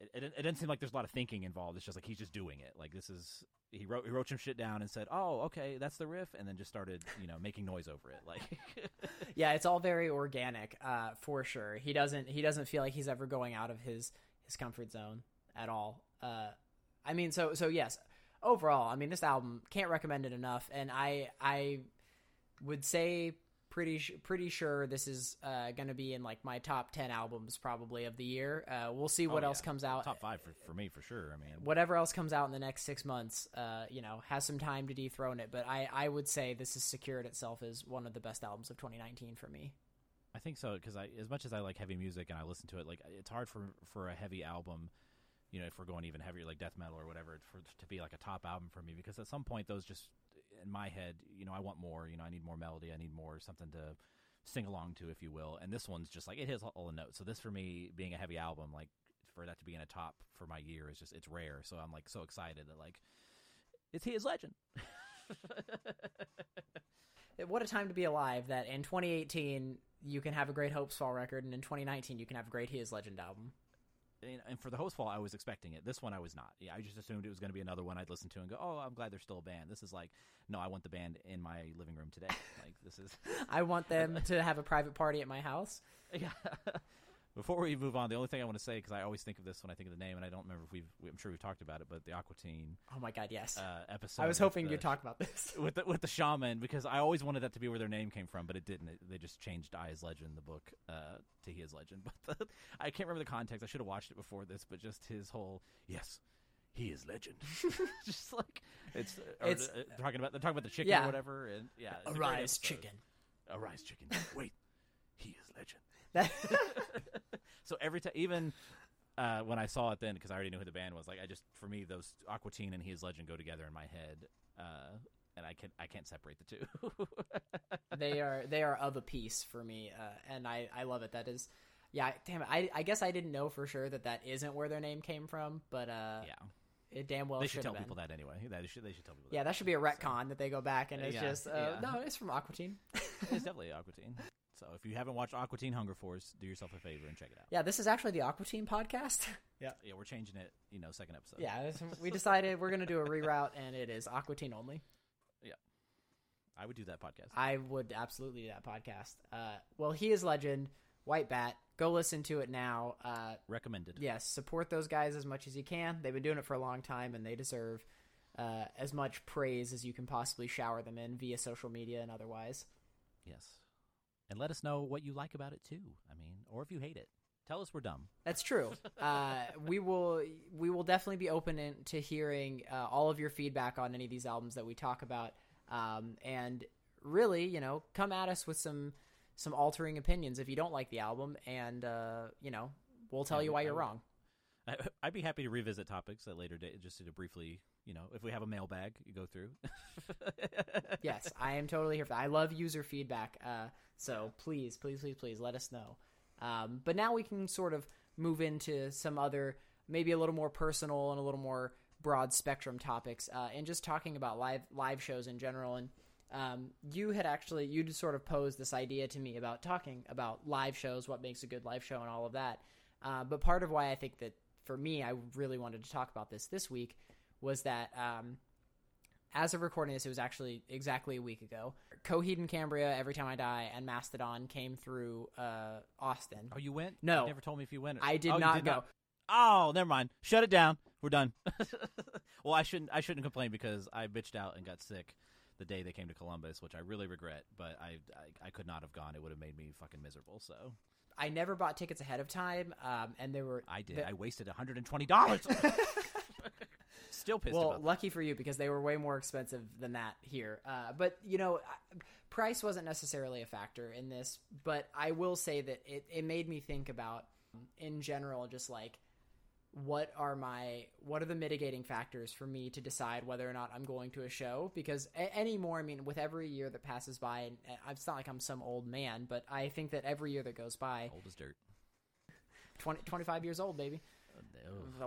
it, it, it didn't seem like there's a lot of thinking involved it's just like he's just doing it like this is he wrote he wrote some shit down and said oh okay that's the riff and then just started you know making noise over it like [LAUGHS] Yeah, it's all very organic, uh, for sure. He doesn't he doesn't feel like he's ever going out of his his comfort zone at all. Uh, I mean, so so yes. Overall, I mean, this album can't recommend it enough, and I I would say pretty sh- pretty sure this is uh, going to be in like my top ten albums probably of the year. Uh, we'll see what Oh, else yeah. comes out. top five for, for me for sure i mean Whatever else comes out in the next six months, uh, you know, has some time to dethrone it. But I, I would say this has secured itself as one of the best albums of 2019 for me. I think so because I, as much as I like heavy music and I listen to it, like it's hard for for a heavy album, you know, if we're going even heavier, like death metal or whatever, for to be like a top album for me because at some point those just in my head, you know, I want more. You know, I need more melody. I need more something to sing along to, if you will. And this one's just like it hits all the notes. So this for me being a heavy album, like for that to be in a top for my year is just it's rare. So I'm like so excited that like it's he is legend. [LAUGHS] what a time to be alive that in 2018 you can have a great Hopesfall record, and in 2019 you can have a great He Is Legend album. And, and for the Hopesfall, I was expecting it. This one, I was not. Yeah, I just assumed it was going to be another one I'd listen to and go, "Oh, I'm glad they're still a band." This is like, no, I want the band in my living room today. like this is. [LAUGHS] I want them [LAUGHS] to have a private party at my house. Yeah. [LAUGHS] Before we move on, the only thing I want to say because I always think of this when I think of the name, and I don't remember if we've. I'm sure we've talked about it, but the Aqua Teen. Oh my god, yes. uh, episode. I was hoping the- you'd talk about this. [LAUGHS] with the, with the shaman because I always wanted that to be where their name came from, but it didn't. It, they just changed I is Legend, the book, uh, to He is Legend. [LAUGHS] But the, I can't remember the context. I should have watched it before this, but just his whole yes, he is Legend. [LAUGHS] just like it's, or, It's- uh, talking about they're talking about the chicken Yeah. or whatever, and yeah, Arise, chicken. arise, chicken. Wait, he is Legend. That- so every time, even uh, when I saw it then, because I already knew who the band was, like I just for me those Aqua Teen and He is Legend go together in my head, uh, and I can I can't separate the two. [LAUGHS] they are they are of a piece for me, uh, and I I love it. That is, yeah. Damn it. I I guess I didn't know for sure that that isn't where their name came from, but uh, yeah, it damn well they should tell been. people that anyway. That should they should tell people. Yeah, that should be a retcon that they go back and it's Yeah, just uh, yeah. no, it's from Aqua Teen. It's definitely Aqua Teen. [LAUGHS] So if you haven't watched Aqua Teen Hunger Force, do yourself a favor and check it out. yeah, this is actually the Aqua Teen podcast. [LAUGHS] Yeah, yeah, we're changing it. You know, second episode. yeah, we decided we're gonna do a reroute, and it is Aqua Teen only. Yeah, I would do that podcast. I would absolutely do that podcast. Uh, well, he is legend. White Bat. Go listen to it now. Uh, Recommended. yes, support those guys as much as you can. They've been doing it for a long time, and they deserve uh, as much praise as you can possibly shower them in via social media and otherwise. Yes. And let us know what you like about it too. I mean, or if you hate it, tell us we're dumb. That's true. [LAUGHS] Uh, we will we will definitely be open in, to hearing uh, all of your feedback on any of these albums that we talk about, um, and really, you know, come at us with some some altering opinions if you don't like the album, and uh, you know, we'll tell Yeah, you why I you're would- wrong. I, I'd be happy to revisit topics at later date, just to briefly, you know, if we have a mailbag, you go through. yes, I am totally here for that. I love user feedback. Uh, so please, please, please, please let us know. Um, but now we can sort of move into some other, maybe a little more personal and a little more broad spectrum topics, uh, and just talking about live live shows in general. And um, you had actually you sort of posed this idea to me about talking about live shows, what makes a good live show, and all of that. Uh, but part of why I think that for me, I really wanted to talk about this this week was that um, as of recording this, it was actually exactly a week ago. Coheed and Cambria, Every Time I Die, and Mastodon came through uh, Austin. oh, you went? No. You never told me if you went. I did oh, not go. Oh, never mind. Shut it down. We're done. [LAUGHS] well, I shouldn't. I shouldn't complain because I bitched out and got sick the day they came to Columbus, which I really regret. But I, I, I could not have gone. It would have made me fucking miserable. So I never bought tickets ahead of time, um, and there were I did. the- I wasted one hundred and twenty dollars. [LAUGHS] [LAUGHS] Still pissed well, lucky for you because they were way more expensive than that here. Uh, but you know, price wasn't necessarily a factor in this. But I will say that it, it made me think about, in general, just like what are my what are the mitigating factors for me to decide whether or not I'm going to a show because a- anymore I mean with every year that passes by and it's not like I'm some old man but I think that every year that goes by Old as dirt. 20, 25 years old baby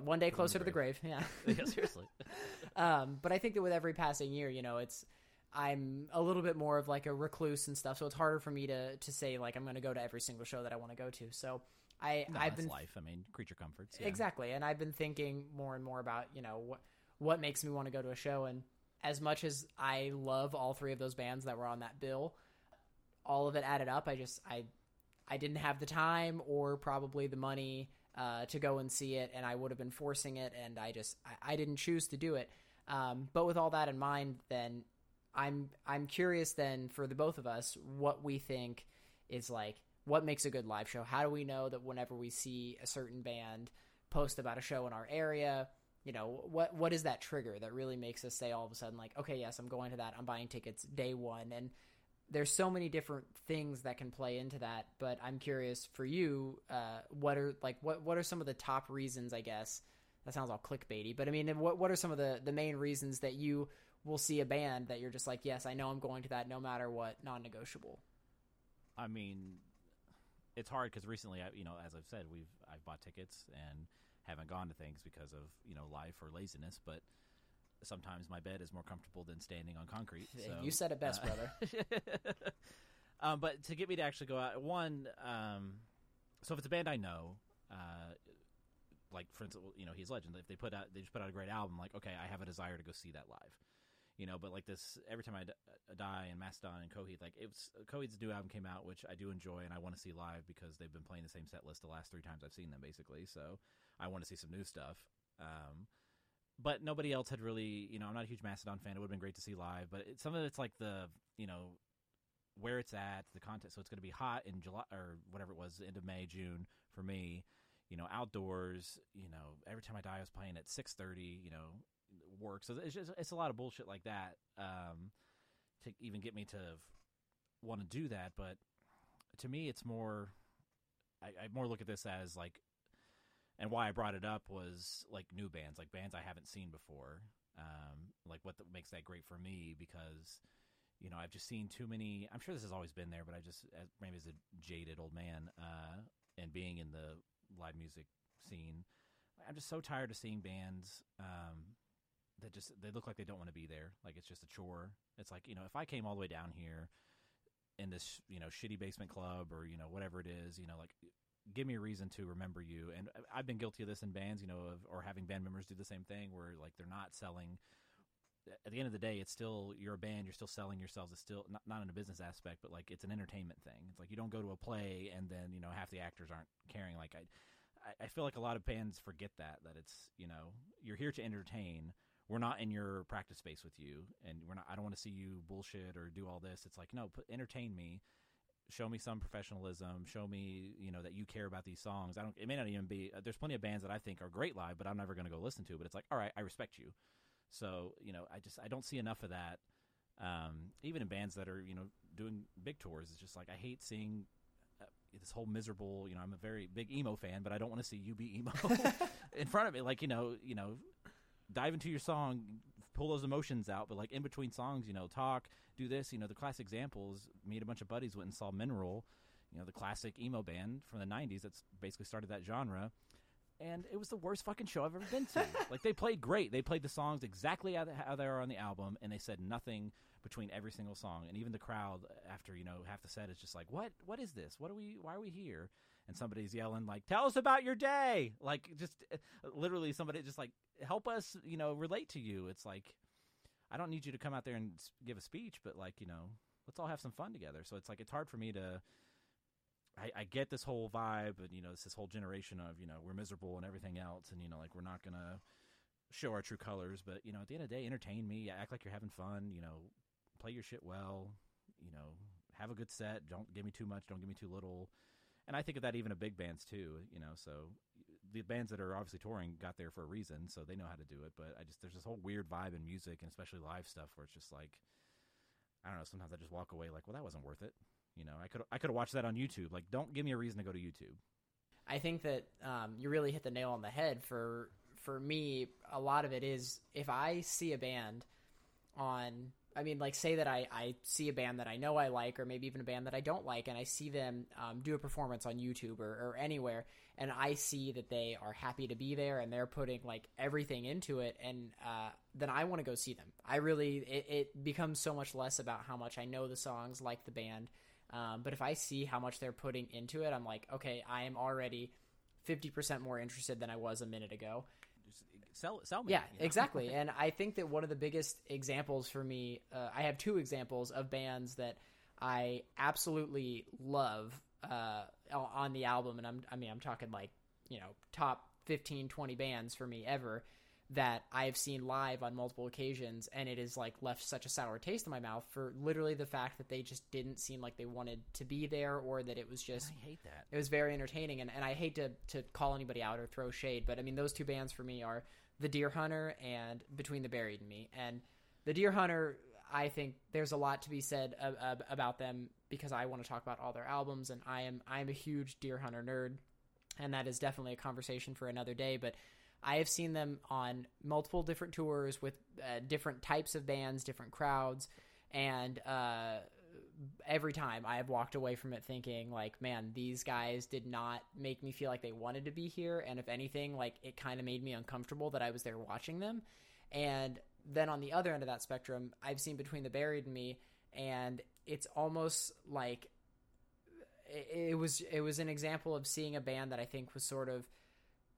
one day Put 'em in closer to the grave yeah [LAUGHS] yeah, seriously. [LAUGHS] um, but I think that with every passing year, you know, it's I'm a little bit more of like a recluse and stuff, so it's harder for me to to say like I'm going to go to every single show that I want to go to. So I No, I've that's been life. I mean, creature comforts. yeah. exactly, and I've been thinking more and more about you know what what makes me want to go to a show, and as much as I love all three of those bands that were on that bill, all of it added up. I just I I didn't have the time or probably the money uh, to go and see it, and I would have been forcing it, and I just I, I didn't choose to do it. Um, but with all that in mind, then I'm I'm curious then for the both of us what we think is like what makes a good live show. How do we know that whenever we see a certain band post about a show in our area, you know what what is that trigger that really makes us say all of a sudden like okay yes I'm going to that I'm buying tickets day one and there's so many different things that can play into that but i'm curious for you uh, what are like what what are some of the top reasons i guess? That sounds all clickbaity but i mean what what are some of the the main reasons that you will see a band that you're just like yes i know i'm going to that no matter what non-negotiable I mean, it's hard because recently, I, you know, as I've said, we've I've bought tickets and haven't gone to things because of you know life or laziness, but sometimes my bed is more comfortable than standing on concrete. [LAUGHS] So, you said it best, uh, brother. [LAUGHS] um, but to get me to actually go out, one, um, so if it's a band I know, uh, like for instance, you know, he's legend. If they put out, they just put out a great album, like okay, I have a desire to go see that live. You know, but like this, every time I d- uh, die and Mastodon and Coheed, like it was Coheed's new album came out, which I do enjoy and I want to see live because they've been playing the same set list the last three times I've seen them, basically. So I want to see some new stuff. Um, but nobody else had really, you know, I'm not a huge Mastodon fan. It would have been great to see live, but it, some of it's like the, you know, where it's at, the content. So it's going to be hot in July or whatever it was, end of May, June for me. You know, outdoors. You know, every time I die, I was playing at six thirty. You know, work. So it's just it's a lot of bullshit like that um, to even get me to want to do that. But to me, it's more. I, I more look at this as like and why I brought it up was like new bands, like bands I haven't seen before. Um, like what the, makes that great for me because you know I've just seen too many. I'm sure this has always been there, but I just as, maybe as a jaded old man uh, and being in the live music scene, I'm just so tired of seeing bands um, that just they look like they don't want to be there. Like it's just a chore. It's like you know if I came all the way down here in this you know shitty basement club or you know whatever it is, you know like give me a reason to remember you. And I've been guilty of this in bands, you know, of, or having band members do the same thing where like they're not selling. At the end of the day, it's still you're a band. You're still selling yourselves. It's still not not in a business aspect, but like it's an entertainment thing. It's like you don't go to a play and then you know half the actors aren't caring. Like I, I feel like a lot of bands forget that that it's you know you're here to entertain. We're not in your practice space with you, and we're not. I don't want to see you bullshit or do all this. It's like no, put, entertain me show me some professionalism show me you know that you care about these songs. I don't it may not even be uh, there's plenty of bands that i think are great live but i'm never going to go listen to but it's like all right i respect you. So you know i just i don't see enough of that um, even in bands that are you know doing big tours. It's just like i hate seeing uh, this whole miserable you know i'm a very big emo fan but i don't want to see you be emo [LAUGHS] in front of me like you know you know dive into your song pull those emotions out but like in between songs you know talk do this. You know, the classic examples. Me and a bunch of buddies went and saw Mineral, you know, the classic emo band from the '90s that's basically started that genre. And it was the worst fucking show I've ever been to. [LAUGHS] like they played great. They played the songs exactly how they are on the album, and they said nothing between every single song. And even the crowd after you know half the set is just like, "What? What is this? What are we? Why are we here?" And somebody's yelling like, "Tell us about your day!" Like just uh, literally somebody just like help us, you know, relate to you. It's like I don't need you to come out there and give a speech, but like you know, let's all have some fun together. So it's like it's hard for me to. I, I get this whole vibe, and you know, it's this whole generation of you know we're miserable and everything else, and you know, like we're not gonna show our true colors. But you know, at the end of the day, entertain me, act like you're having fun. You know, play your shit well. You know, have a good set. Don't give me too much. Don't give me too little. And I think of that even of big bands too. You know, so the bands that are obviously touring got there for a reason, so they know how to do it. But I just there's this whole weird vibe in music and especially live stuff where it's just like I don't know. Sometimes I just walk away like, well, that wasn't worth it. You know, I could I could have watched that on YouTube. Like, don't give me a reason to go to YouTube. I think that um, you really hit the nail on the head. For for me, a lot of it is if I see a band on I mean, like, say that I, I see a band that I know I like, or maybe even a band that I don't like, and I see them um, do a performance on YouTube or, or, anywhere, and I see that they are happy to be there and they're putting like everything into it, and uh, then I want to go see them. I really, it, it, becomes so much less about how much I know the songs, like the band, um, but if I see how much they're putting into it, I'm like, okay, I am already 50% more interested than I was a minute ago sell sell me. Yeah, you know? exactly. [LAUGHS] and I think that one of the biggest examples for me, uh, I have two examples of bands that I absolutely love uh, on the album, and I'm I mean I'm talking like you know top 15, 20 bands for me ever that I've seen live on multiple occasions, and it has like left such a sour taste in my mouth for literally the fact that they just didn't seem like they wanted to be there, or that it was just. I hate that. It was very entertaining, and, and I hate to to call anybody out or throw shade, but I mean those two bands for me are the Deerhunter and Between the Buried and Me. And the Deerhunter, I think there's a lot to be said about them because I want to talk about all their albums, and I am I am a huge Deerhunter nerd, and that is definitely a conversation for another day. But I have seen them on multiple different tours with uh, different types of bands, different crowds, and uh, every time I have walked away from it thinking like, man, these guys did not make me feel like they wanted to be here, and if anything, like it kind of made me uncomfortable that I was there watching them. And then on the other end of that spectrum, I've seen Between the Buried and Me, and it's almost like it, was it was an example of seeing a band that I think was sort of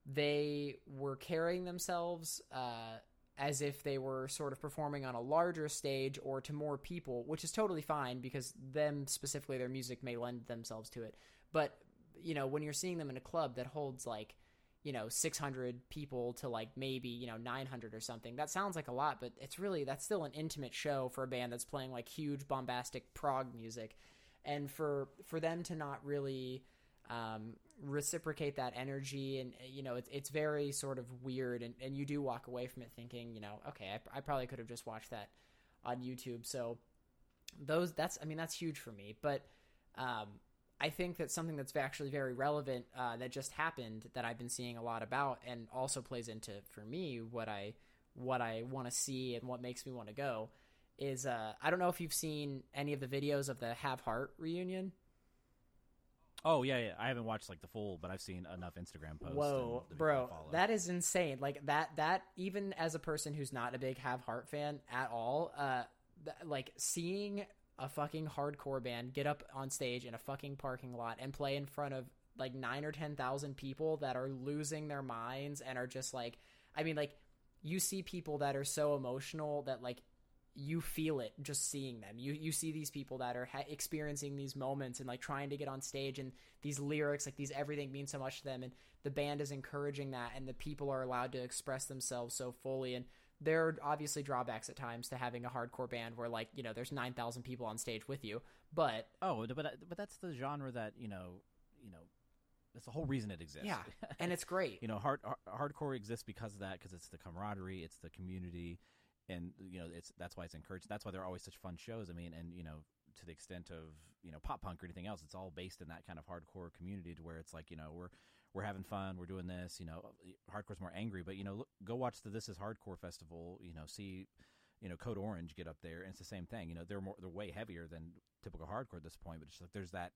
they were carrying themselves. Uh, as if they were sort of performing on a larger stage or to more people, which is totally fine because them specifically their music may lend themselves to it. But you know, when you're seeing them in a club that holds like you know 600 people to like maybe you know 900 or something that sounds like a lot but it's really that's still an intimate show for a band that's playing like huge bombastic prog music and for for them to not really um, reciprocate that energy and you know it's, it's very sort of weird and, and you do walk away from it thinking you know okay I, I probably could have just watched that on youtube. So those that's i mean that's huge for me. But um, i think that something that's actually very relevant uh, that just happened that i've been seeing a lot about and also plays into for me what i what i want to see and what makes me want to go is uh, i don't know if you've seen any of the videos of the have heart reunion Oh yeah, yeah. I haven't watched like the full, but I've seen enough Instagram posts. Whoa, and bro, people I follow. that is insane. Like that, that even as a person who's not a big Have Heart fan at all, uh, th- like seeing a fucking hardcore band get up on stage in a fucking parking lot and play in front of like nine or ten thousand people that are losing their minds and are just like, I mean, like you see people that are so emotional that like you feel it just seeing them. You you see these people that are ha- experiencing these moments and like trying to get on stage and these lyrics like these everything means so much to them and the band is encouraging that and the people are allowed to express themselves so fully and there are obviously drawbacks at times to having a hardcore band where like, you know, there's 9,000 people on stage with you, but Oh, but but that's the genre that you know, you know, that's the whole reason it exists. yeah, and it's great. [LAUGHS] you know, hard, hard hardcore exists because of that, because it's the camaraderie, it's the community, and you know, it's that's why it's encouraged. That's why they're always such fun shows. I mean, and you know, to the extent of you know pop punk or anything else, it's all based in that kind of hardcore community to where it's like you know we're we're having fun, we're doing this. You know, hardcore's more angry, but you know, look, go watch the This Is Hardcore festival. You know, see. You know, Code Orange get up there, and it's the same thing. You know, they're more, they're way heavier than typical hardcore at this point, but it's just like there's that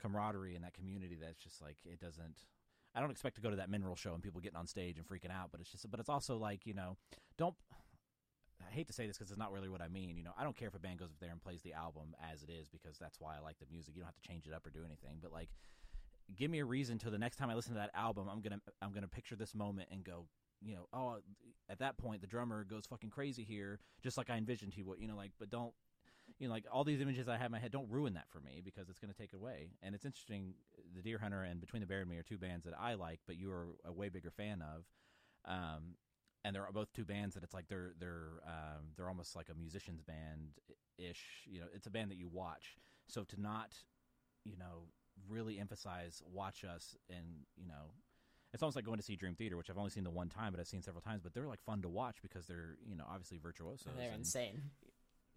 camaraderie and that community that's just like it doesn't I don't expect to go to that mineral show and people getting on stage and freaking out, but it's just, but it's also like, you know, don't, I hate to say this because it's not really what I mean. You know, I don't care if a band goes up there and plays the album as it is because that's why I like the music. You don't have to change it up or do anything, but like, give me a reason to the next time I listen to that album, I'm gonna, I'm gonna picture this moment and go, you know, oh, at that point the drummer goes fucking crazy here, just like I envisioned he would. You know, like, but don't, you know, like all these images I have in my head, don't ruin that for me because it's going to take away. And it's interesting. The Deerhunter and Between the Buried and Me are two bands that I like, but you are a way bigger fan of. Um, and they're both two bands that it's like they're they're um, they're almost like a musician's band ish. You know, it's a band that you watch. So to not, you know, really emphasize watch us and you know. It's almost like going to see Dream Theater, which I've only seen the one time, but I've seen several times. But they're like fun to watch because they're, you know, obviously virtuosos. They're and- insane.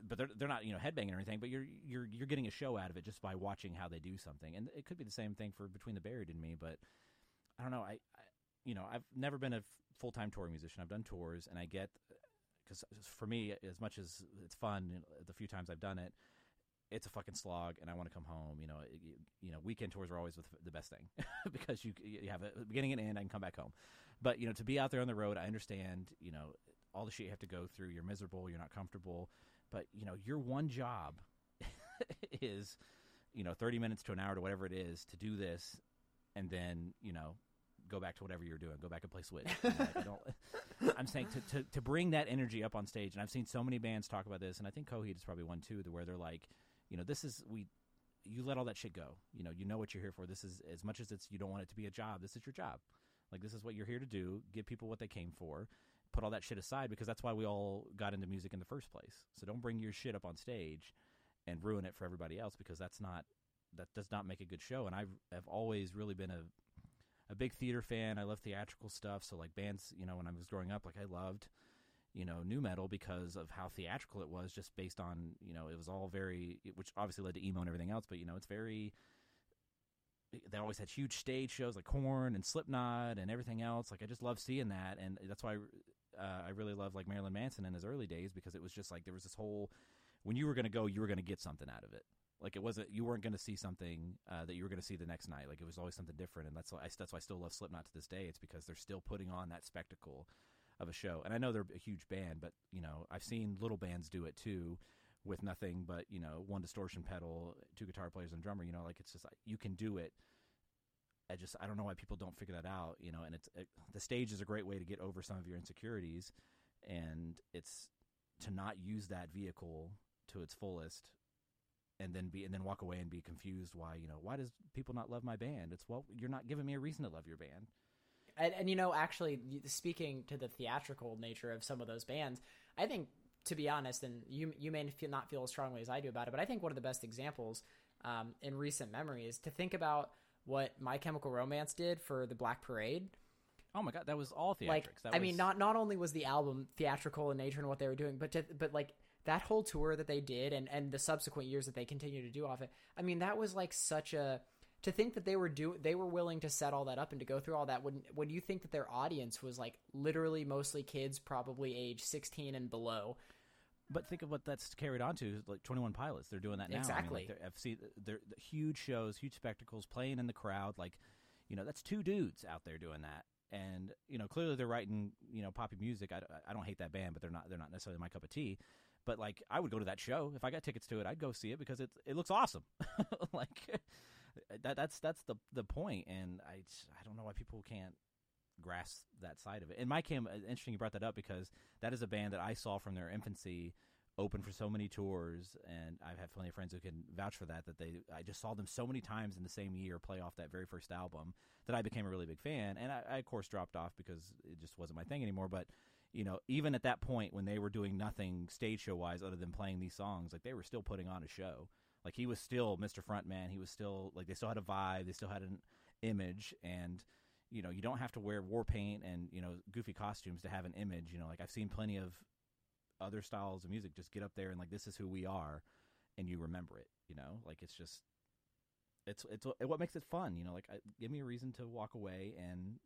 but they're they're not you know headbanging or anything. But you're you're you're getting a show out of it just by watching how they do something, and it could be the same thing for Between the Buried and Me. But I don't know. I, I you know I've never been a full time touring musician. I've done tours, and I get because for me, as much as it's fun, you know, the few times I've done it. It's a fucking slog, and I want to come home. You know, you, you know, weekend tours are always the best thing [LAUGHS] because you you have a beginning and end. I can come back home, but you know, to be out there on the road, I understand. You know, all the shit you have to go through. You're miserable. You're not comfortable but you know your one job [LAUGHS] is you know 30 minutes to an hour to whatever it is to do this and then you know go back to whatever you're doing go back and play switch. Know, I don't- [LAUGHS] i'm saying to, to, to bring that energy up on stage and i've seen so many bands talk about this and i think coheed is probably one too where they're like you know this is we you let all that shit go. You know you know what you're here for. This is as much as it's you don't want it to be a job this is your job. Like this is what you're here to do. Give people what they came for. Put all that shit aside because that's why we all got into music in the first place. So don't bring your shit up on stage and ruin it for everybody else because that's not that does not make a good show. And I've have always really been a a big theater fan. I love theatrical stuff. So like bands, you know, when I was growing up, like I loved you know nu metal because of how theatrical it was, just based on you know it was all very, which obviously led to emo and everything else. But you know it's very they always had huge stage shows like Korn and Slipknot and everything else. Like I just love seeing that, and that's why uh, I really love like Marilyn Manson in his early days because it was just like there was this whole when you were going to go, you were going to get something out of it. Like it wasn't you weren't going to see something uh, that you were going to see the next night. Like it was always something different, and that's why I, that's why I still love Slipknot to this day. It's because they're still putting on that spectacle of a show. And I know they're a huge band, but you know I've seen little bands do it too, with nothing but you know one distortion pedal, two guitar players, and drummer. You know, like it's just you can do it. I just I don't know why people don't figure that out. You know, and it's it, the stage is a great way to get over some of your insecurities, and it's to not use that vehicle to its fullest and then be and then walk away and be confused why you know why does people not love my band? It's well you're not giving me a reason to love your band. And, and you know actually speaking to the theatrical nature of some of those bands i think to be honest and you you may feel, not feel as strongly as i do about it but i think one of the best examples um, in recent memory is to think about what my chemical romance did for the black parade. Oh my god that was all theatrics. Like i mean not not only was the album theatrical in nature and what they were doing but to, but like that whole tour that they did and and the subsequent years that they continue to do off it i mean that was like such a to think that they were do they were willing to set all that up and to go through all that when when you think that their audience was like literally mostly kids probably age 16 and below? But think of what that's carried on to like 21 pilots. They're doing that now. Exactly. I mean, like they're, FC, they're, they're huge shows huge spectacles playing in the crowd like you know that's two dudes out there doing that. And you know clearly they're writing you know poppy music. I, I don't hate that band but they're not they're not necessarily my cup of tea but like I would go to that show. If I got tickets to it I'd go see it because it it looks awesome. [LAUGHS] Like that that's that's the the point and I I don't know why people can't grasp that side of it. And my cam uh, interesting you brought that up because that is a band that I saw from their infancy open for so many tours and I've had plenty of friends who can vouch for that that they I just saw them so many times in the same year play off that very first album that I became a really big fan and I, I of course dropped off because it just wasn't my thing anymore but you know even at that point when they were doing nothing stage show wise other than playing these songs like they were still putting on a show. Like he was still Mr. Frontman. He was still like they still had a vibe. They still had an image. And you know you don't have to wear war paint and you know goofy costumes to have an image. You know like I've seen plenty of other styles of music just get up there and like this is who we are and you remember it you know? Like it's just it's it's what makes it fun you know? Like I, give me a reason to walk away and, and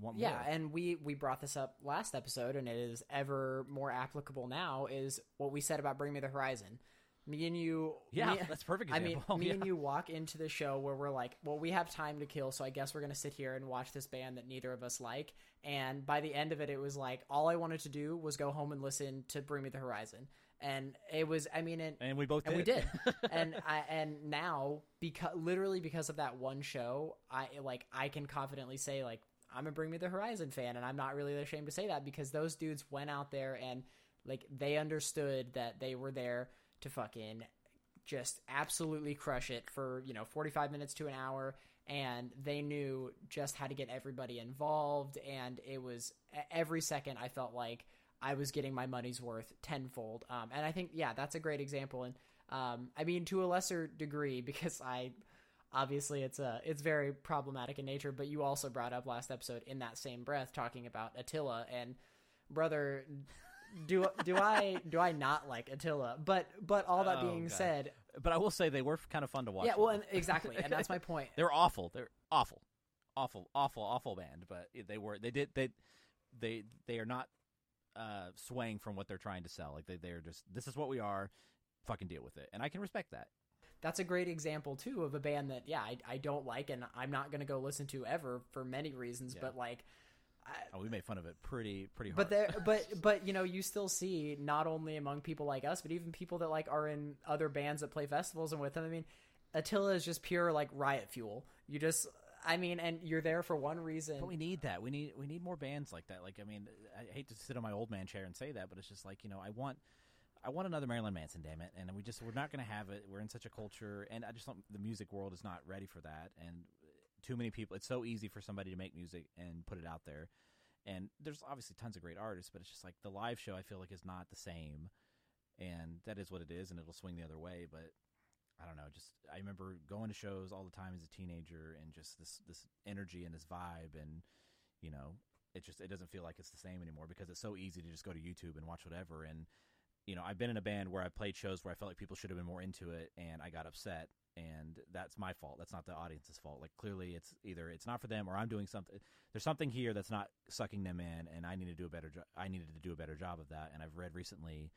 want yeah more and we we brought this up last episode and it is ever more applicable now is what we said about bring me the horizon me and you yeah me- that's perfect [LAUGHS] I mean, [LAUGHS] me yeah. and you walk into the show where we're like, well, we have time to kill, so I guess we're going to sit here and watch this band that neither of us like. And by the end of it, it was like, all I wanted to do was go home and listen to Bring Me the Horizon. And it was, I mean, and, and we both and we did. did. [LAUGHS] and I, and now, because literally because of that one show, I like, I can confidently say, like, I'm a Bring Me the Horizon fan, and I'm not really ashamed to say that because those dudes went out there and, like, they understood that they were there to fucking just absolutely crush it for you know 45 minutes to an hour and they knew just how to get everybody involved and it was every second i felt like i was getting my money's worth tenfold. Um, and i think yeah that's a great example and um, i mean to a lesser degree [LAUGHS] because i obviously it's a it's very problematic in nature but you also brought up last episode in that same breath talking about attila and brother do do I do I not like Attila? But but all that Oh, being God. said, but I will say they were kind of fun to watch yeah, well, and exactly, and that's my [LAUGHS] point. they're awful. They're awful. Awful awful awful band but they were they did they they they are not uh swaying from what they're trying to sell. Like they they're just this is what we are. Fucking deal with it. And I can respect that That's a great example too of a band that yeah I, I don't like and I'm not gonna go listen to ever for many reasons, Yeah. but like. oh we made fun of it pretty pretty hard But there, [LAUGHS] but but you know, you still see not only among people like us, but even people that like are in other bands that play festivals and with them. I mean, Attila is just pure like riot fuel. You just, I mean, and you're there for one reason. But we need that. We need we need more bands like that. Like I mean, I hate to sit on my old man chair and say that, but it's just like you know, I want I want another Marilyn Manson, damn it. And we just we're not going to have it. We're in such a culture, and I just don't. The music world is not ready for that, and too many people. It's so easy for somebody to make music and put it out there. And there's obviously tons of great artists, but it's just like the live show. I feel like is not the same, and that is what it is, and it'll swing the other way. But I don't know. Just I remember going to shows all the time as a teenager, and just this this energy and this vibe, and you know, it just it doesn't feel like it's the same anymore because it's so easy to just go to YouTube and watch whatever. And you know, I've been in a band where I played shows where I felt like people should have been more into it, and I got upset, and that's my fault. That's not the audience's fault. Like clearly, it's either it's not for them or I'm doing something. There's something here that's not sucking them in, and I need to do a better. Jo- I needed to do a better job of that. And I've read recently,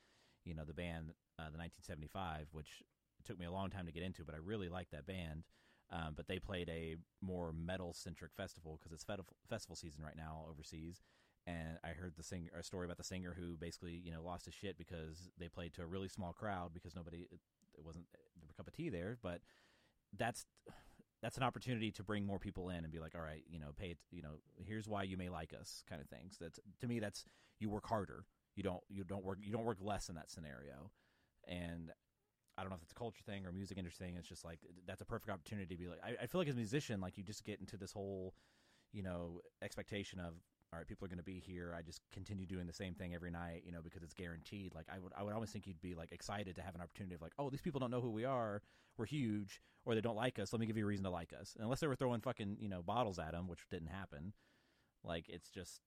you know, the band, uh, the 1975, which took me a long time to get into, but I really like that band. Um, but they played a more metal centric festival because it's fed- festival season right now overseas. And I heard the singer a story about the singer who basically you know lost his shit because they played to a really small crowd because nobody it, wasn't uh, a cup of tea there. But that's that's an opportunity to bring more people in and be like, all right, you know, pay it, you know, here's why you may like us, kind of things. That's to me, that's you work harder. You don't you don't work you don't work less in that scenario. And I don't know if it's a culture thing or music industry thing. It's just like that's a perfect opportunity to be like. I, I feel like as a musician, like you just get into this whole, you know, expectation of all right, people are going to be here. I just continue doing the same thing every night, you know, because it's guaranteed. Like I would, I would always think you'd be like excited to have an opportunity of like, oh, these people don't know who we are. We're huge, or they don't like us. Let me give you a reason to like us. And unless they were throwing fucking you know bottles at them, which didn't happen. Like it's just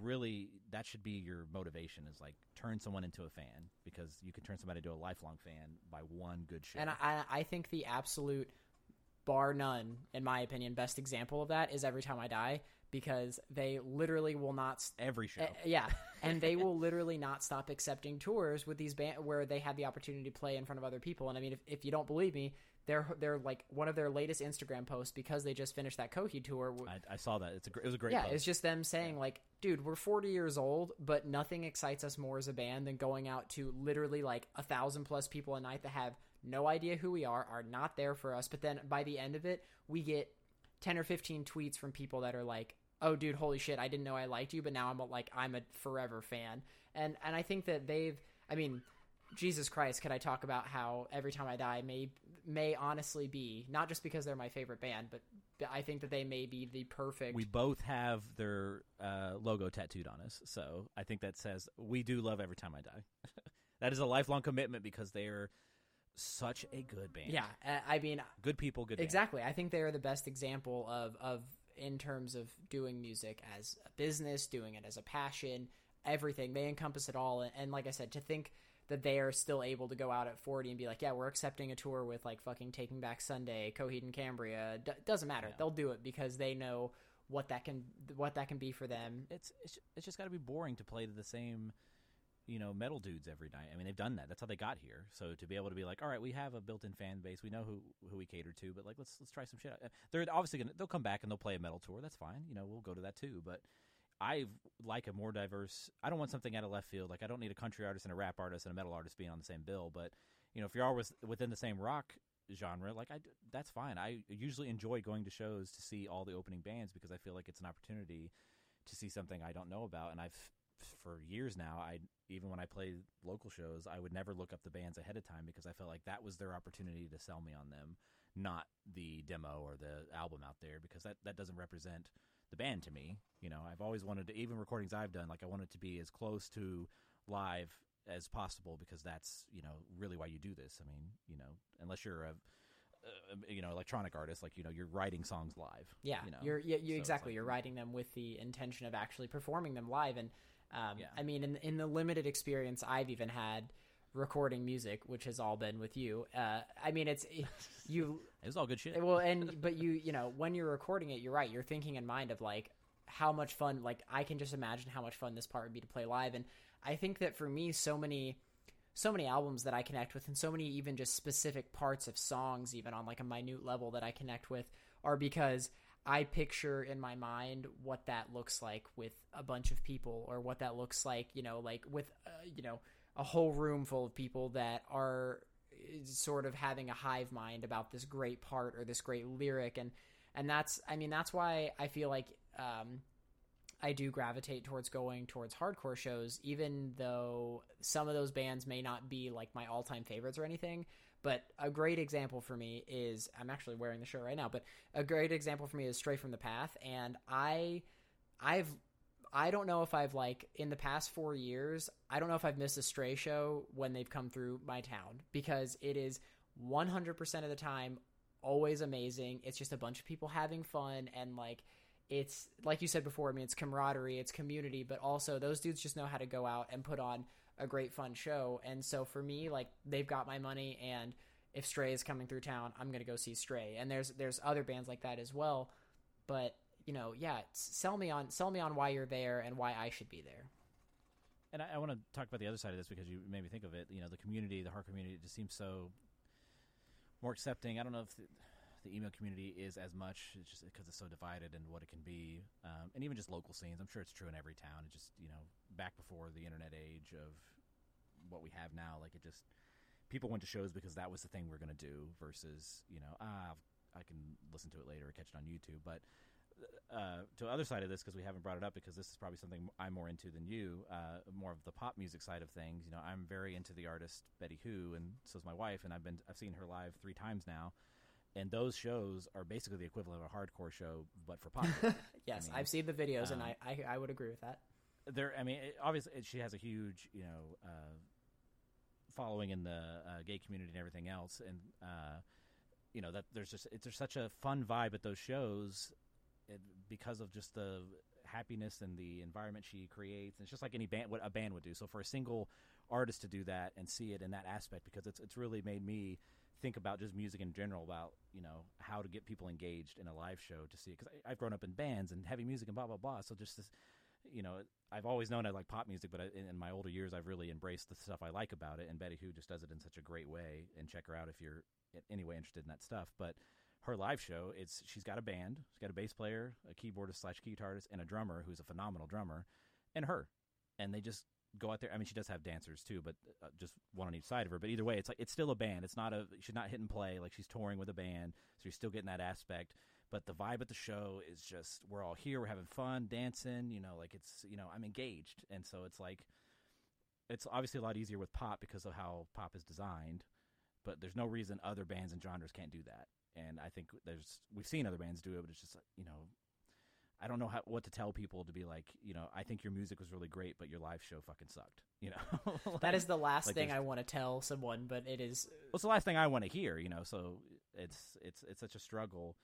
really that should be your motivation is like turn someone into a fan because you can turn somebody into a lifelong fan by one good show. And I, I think the absolute bar none, in my opinion, best example of that is Every Time I Die because they literally will not st- every show. uh, yeah, and they will literally not stop accepting tours with these band where they have the opportunity to play in front of other people. And I mean, if, if you don't believe me, they're they're like one of their latest Instagram posts because they just finished that Coheed tour. w- I, I saw that. It's a it was a great. yeah, post. it's just them saying like, dude, we're 40 years old, but nothing excites us more as a band than going out to literally like a thousand plus people a night that have no idea who we are, are not there for us. But then by the end of it, we get 10 or 15 tweets from people that are like, oh, dude, holy shit, I didn't know I liked you, but now I'm a, like, I'm a forever fan. And and I think that they've, I mean, Jesus Christ, could I talk about how every time I die may may honestly be not just because they're my favorite band, but I think that they may be the perfect. we both have their uh, logo tattooed on us, so I think that says we do love every time I die. [LAUGHS] that is a lifelong commitment because they are such a good band. yeah, I mean, good people, good. band. exactly. I think they are the best example of of in terms of doing music as a business, doing it as a passion, everything. They encompass it all. And, and like I said, to think that they are still able to go out at 40 and be like, yeah, we're accepting a tour with like fucking Taking Back Sunday, Coheed and Cambria. D- doesn't matter. Yeah. They'll do it because they know what that can what that can be for them. It's it's, it's just got to be boring to play to the same, you know, metal dudes every night. I mean, they've done that. That's how they got here. So to be able to be like, all right, we have a built-in fan base. We know who who we cater to, but like, let's let's try some shit. out. Uh, they're obviously gonna they'll come back and they'll play a metal tour. That's fine. You know, we'll go to that too. But I like a more diverse. I don't want something out of left field. Like I don't need a country artist and a rap artist and a metal artist being on the same bill. But you know, if you're always within the same rock genre, like I, that's fine. I usually enjoy going to shows to see all the opening bands because I feel like it's an opportunity to see something I don't know about. And I've for years now, I even when I played local shows, I would never look up the bands ahead of time because I felt like that was their opportunity to sell me on them, not the demo or the album out there because that that doesn't represent the band to me. You know, I've always wanted to even recordings I've done, like I wanted to be as close to live as possible because that's you know really why you do this. I mean, you know, unless you're a uh, you know electronic artist, like you know you're writing songs live. Yeah, you know? you're yeah, So you it's exactly. like- you're writing them with the intention of actually performing them live, and um, Yeah. I mean, in in the limited experience I've even had recording music, which has all been with you. Uh, I mean, it's you. [LAUGHS] It was all good shit. Well, and [LAUGHS] but you you know when you're recording it, you're right. You're thinking in mind of like how much fun. Like I can just imagine how much fun this part would be to play live, and I think that for me, so many so many albums that I connect with, and so many even just specific parts of songs, even on like a minute level that I connect with, are because I picture in my mind what that looks like with a bunch of people, or what that looks like, you know, like with uh, you know a whole room full of people that are uh, sort of having a hive mind about this great part or this great lyric, and and that's I mean that's why I feel like. Um, I do gravitate towards going towards hardcore shows, even though some of those bands may not be like my all time favorites or anything. But a great example for me is I'm actually wearing the shirt right now, but a great example for me is Stray from the Path. And I, I've, I don't know if I've like in the past four years, I don't know if I've missed a Stray show when they've come through my town because it is 100% of the time always amazing. It's just a bunch of people having fun and like, it's like you said before. I mean, it's camaraderie, it's community, but also those dudes just know how to go out and put on a great fun show. And so for me, like they've got my money, and if Stray is coming through town, I'm gonna go see Stray. And there's there's other bands like that as well. But you know, yeah, sell me on sell me on why you're there and why I should be there. And I, I want to talk about the other side of this because you made me think of it. You know, the community, the hard community, it just seems so. more accepting. I don't know if the emo community is as much it's just because it's so divided and what it can be, um, and even just local scenes. I'm sure it's true in every town. It just you know back before the internet age of what we have now, like it just people went to shows because that was the thing we are going to do versus you know ah I can listen to it later or catch it on YouTube, but. Uh, to the other side of this, because we haven't brought it up, because this is probably something I'm more into than you, uh, more of the pop music side of things. You know, I'm very into the artist Betty Who, and so is my wife, and I've been I've seen her live three times now, and those shows are basically the equivalent of a hardcore show, but for pop. [LAUGHS] yes, I have seen the videos, um, and I, I, I would agree with that. There, I mean, it, obviously, it, she has a huge, you know, uh, following in the uh, gay community and everything else, and uh, you know that there's just it's there's such a fun vibe at those shows, because of just the happiness and the environment she creates. And it's just like any band, what a band would do. So for a single artist to do that and see it in that aspect, because it's it's really made me think about just music in general about you know how to get people engaged in a live show to see it because I've grown up in bands and heavy music and blah blah blah. So just this you know I've always known I like pop music but I, in my older years I've really embraced the stuff I like about it. And Betty Who just does it in such a great way. And check her out if you're in any way interested in that stuff. But her live show it's she's got a band. She's got a bass player a keyboardist slash guitarist and a drummer who's a phenomenal drummer and her. And they just go out there. I mean, she does have dancers too, but uh, just one on each side of her. But either way, it's like it's still a band. It's not a she's not hit and play like she's touring with a band, so you're still getting that aspect. But the vibe at the show is just we're all here, we're having fun, dancing. You know, like it's you know I'm engaged, and so it's like it's obviously a lot easier with pop because of how pop is designed. But there's no reason other bands and genres can't do that. And I think there's we've seen other bands do it, but it's just like, you know I don't know how, what to tell people to be like, you know, I think your music was really great, but your live show fucking sucked. You know, [LAUGHS] like, that is the last like thing I want to tell someone, but it is. Uh, well, it's the last thing I want to hear. You know, so it's it's it's such a struggle,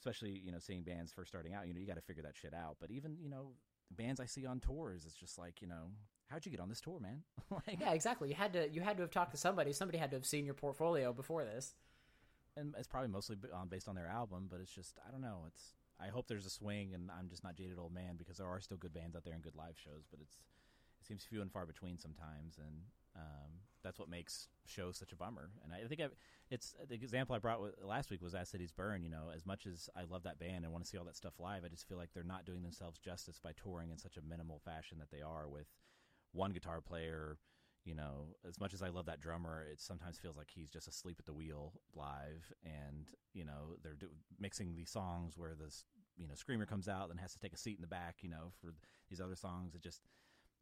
especially you know seeing bands first starting out. You know, you got to figure that shit out. But even you know bands I see on tours, it's just like you know, how'd you get on this tour, man? [LAUGHS] like, yeah, exactly. You had to you had to have talked to somebody. Somebody had to have seen your portfolio before this. And it's probably mostly um, based on their album, but it's just I don't know. It's I hope there's a swing, and I'm just not jaded old man because there are still good bands out there and good live shows, but it's it seems few and far between sometimes, and um, that's what makes shows such a bummer. And I think I've, it's the example I brought last week was As Cities Burn. You know, as much as I love that band and want to see all that stuff live, I just feel like they're not doing themselves justice by touring in such a minimal fashion that they are with one guitar player you know, as much as I love that drummer, it sometimes feels like he's just asleep at the wheel live, and you know they're do- mixing these songs where this you know screamer comes out and has to take a seat in the back, you know, for these other songs. It just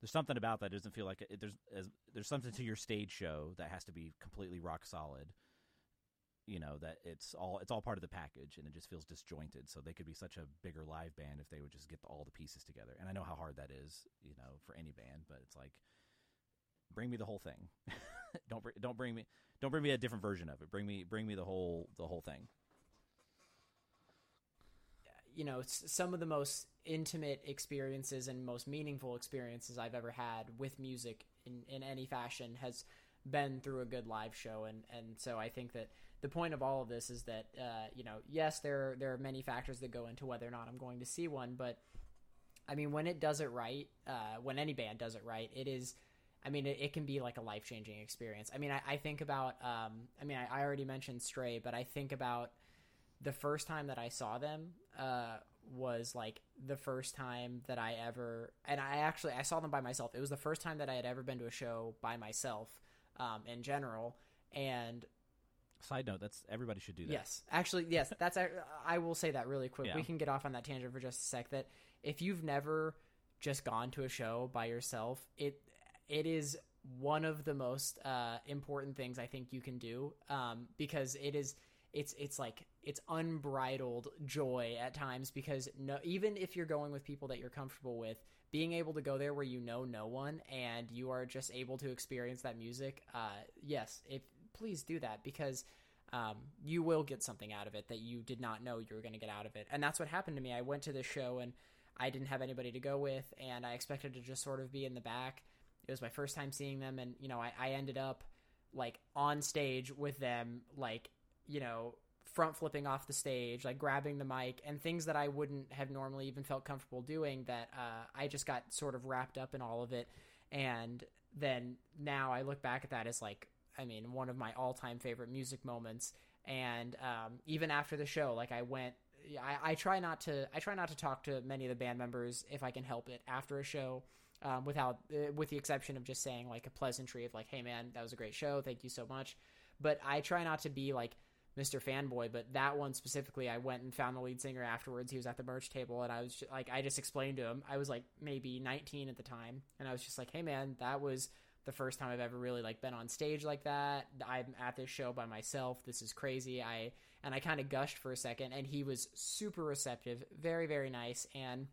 there's something about that. It doesn't feel like it, there's as, there's something to your stage show that has to be completely rock solid. You know that it's all it's all part of the package, and it just feels disjointed. So they could be such a bigger live band if they would just get all the pieces together. And I know how hard that is, you know, for any band, but it's like bring me the whole thing. [LAUGHS] don't don't bring me don't bring me a different version of it. Bring me bring me the whole the whole thing. You know, some of the most intimate experiences and most meaningful experiences I've ever had with music in, in any fashion has been through a good live show, and and so I think that the point of all of this is that uh, you know, yes, there there are many factors that go into whether or not I'm going to see one, but I mean, when it does it right, uh, when any band does it right, it is I mean, it, it, can be like a life changing experience. I mean, I, I think about, um, I mean, I, I, already mentioned Stray, but I think about the first time that I saw them uh, was like the first time that I ever, and I actually I saw them by myself. It was the first time that I had ever been to a show by myself um, in general, and. Side note: That's everybody should do that. Yes, actually, yes. That's I will say that really quick. Yeah. We can get off on that tangent for just a sec. That if you've never just gone to a show by yourself, it it is one of the most uh, important things I think you can do um, because it is it's it's like it's unbridled joy at times because no even if you're going with people that you're comfortable with being able to go there where you know no one and you are just able to experience that music uh, yes if please do that because um, you will get something out of it that you did not know you were going to get out of it. And that's what happened to me. I went to this show and I didn't have anybody to go with and I expected to just sort of be in the back it was my first time seeing them, and you know, I, I ended up like on stage with them, like you know, front flipping off the stage, like grabbing the mic, and things that I wouldn't have normally even felt comfortable doing. That uh, I just got sort of wrapped up in all of it, and then now I look back at that as like, I mean, one of my all time favorite music moments. and um, even after the show, like I went. I, I try not to. I try not to talk to many of the band members if I can help it after a show, um, without, uh, with the exception of just saying like a pleasantry of like, "Hey man, that was a great show. Thank you so much." But I try not to be like Mr. Fanboy, but that one specifically, I went and found the lead singer afterwards. He was at the merch table, and I was just, like, I just explained to him. I was like maybe 19 at the time, and I was just like, "Hey, man, that was the first time I've ever really like been on stage like that. I'm at this show by myself. This is crazy." I and I kind of gushed for a second, and he was super receptive, very very nice, and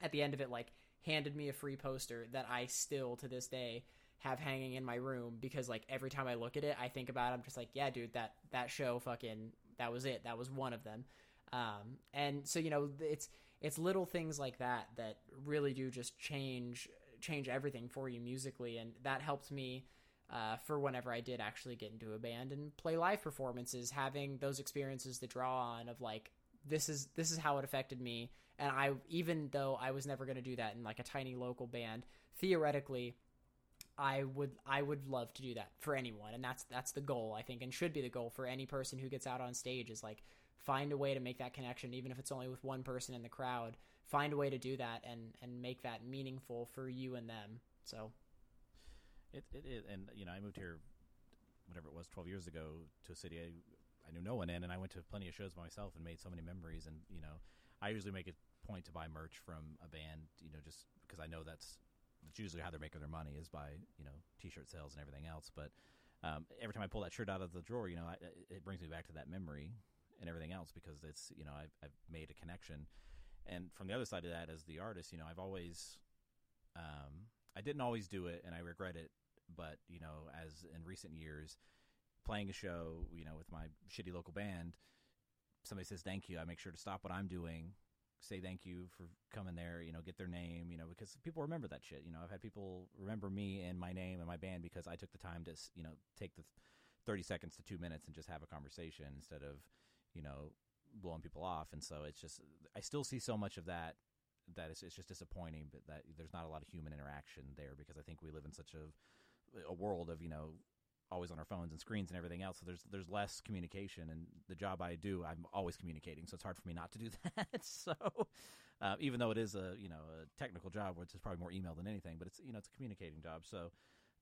at the end of it, like handed me a free poster that I still to this day have hanging in my room because like every time I look at it, I think about it, I'm just like, yeah, dude, that that show fucking that was it. That was one of them. Um, and so you know, it's it's little things like that that really do just change change everything for you musically, and that helped me. Uh, for whenever I did actually get into a band and play live performances, having those experiences to draw on of like this is this is how it affected me, and I even though I was never going to do that in like a tiny local band, theoretically I would I would love to do that for anyone, and that's that's the goal I think, and should be the goal for any person who gets out on stage is like find a way to make that connection, even if it's only with one person in the crowd. Find a way to do that and and make that meaningful for you and them. So it it is, and you know I moved here, whatever it was, twelve years ago to a city I I knew no one in, and I went to plenty of shows by myself and made so many memories. And you know I usually make a point to buy merch from a band, you know, just because I know that's that's usually how they're making their money is by you know t-shirt sales and everything else. But um, every time I pull that shirt out of the drawer, you know, I, it brings me back to that memory and everything else because it's you know I've, I've made a connection. And from the other side of that, as the artist, you know, I've always um, I didn't always do it, and I regret it. But you know, as in recent years, playing a show, you know, with my shitty local band, somebody says thank you, I make sure to stop what I'm doing say thank you for coming there, you know, get their name, you know, because people remember that shit. You know, I've had people remember me and my name and my band because I took the time to, you know, take the 30 seconds to two minutes and just have a conversation instead of, you know, blowing people off. And so it's just, I still see so much of that that it's, it's just disappointing, but that there's not a lot of human interaction there because I think we live in such a, a world of, you know, always on our phones and screens and everything else. So there's there's less communication, and the job I do, I'm always communicating. So it's hard for me not to do [LAUGHS] that. so uh, even though it is a you know a technical job, which is probably more email than anything, but it's you know it's a communicating job. So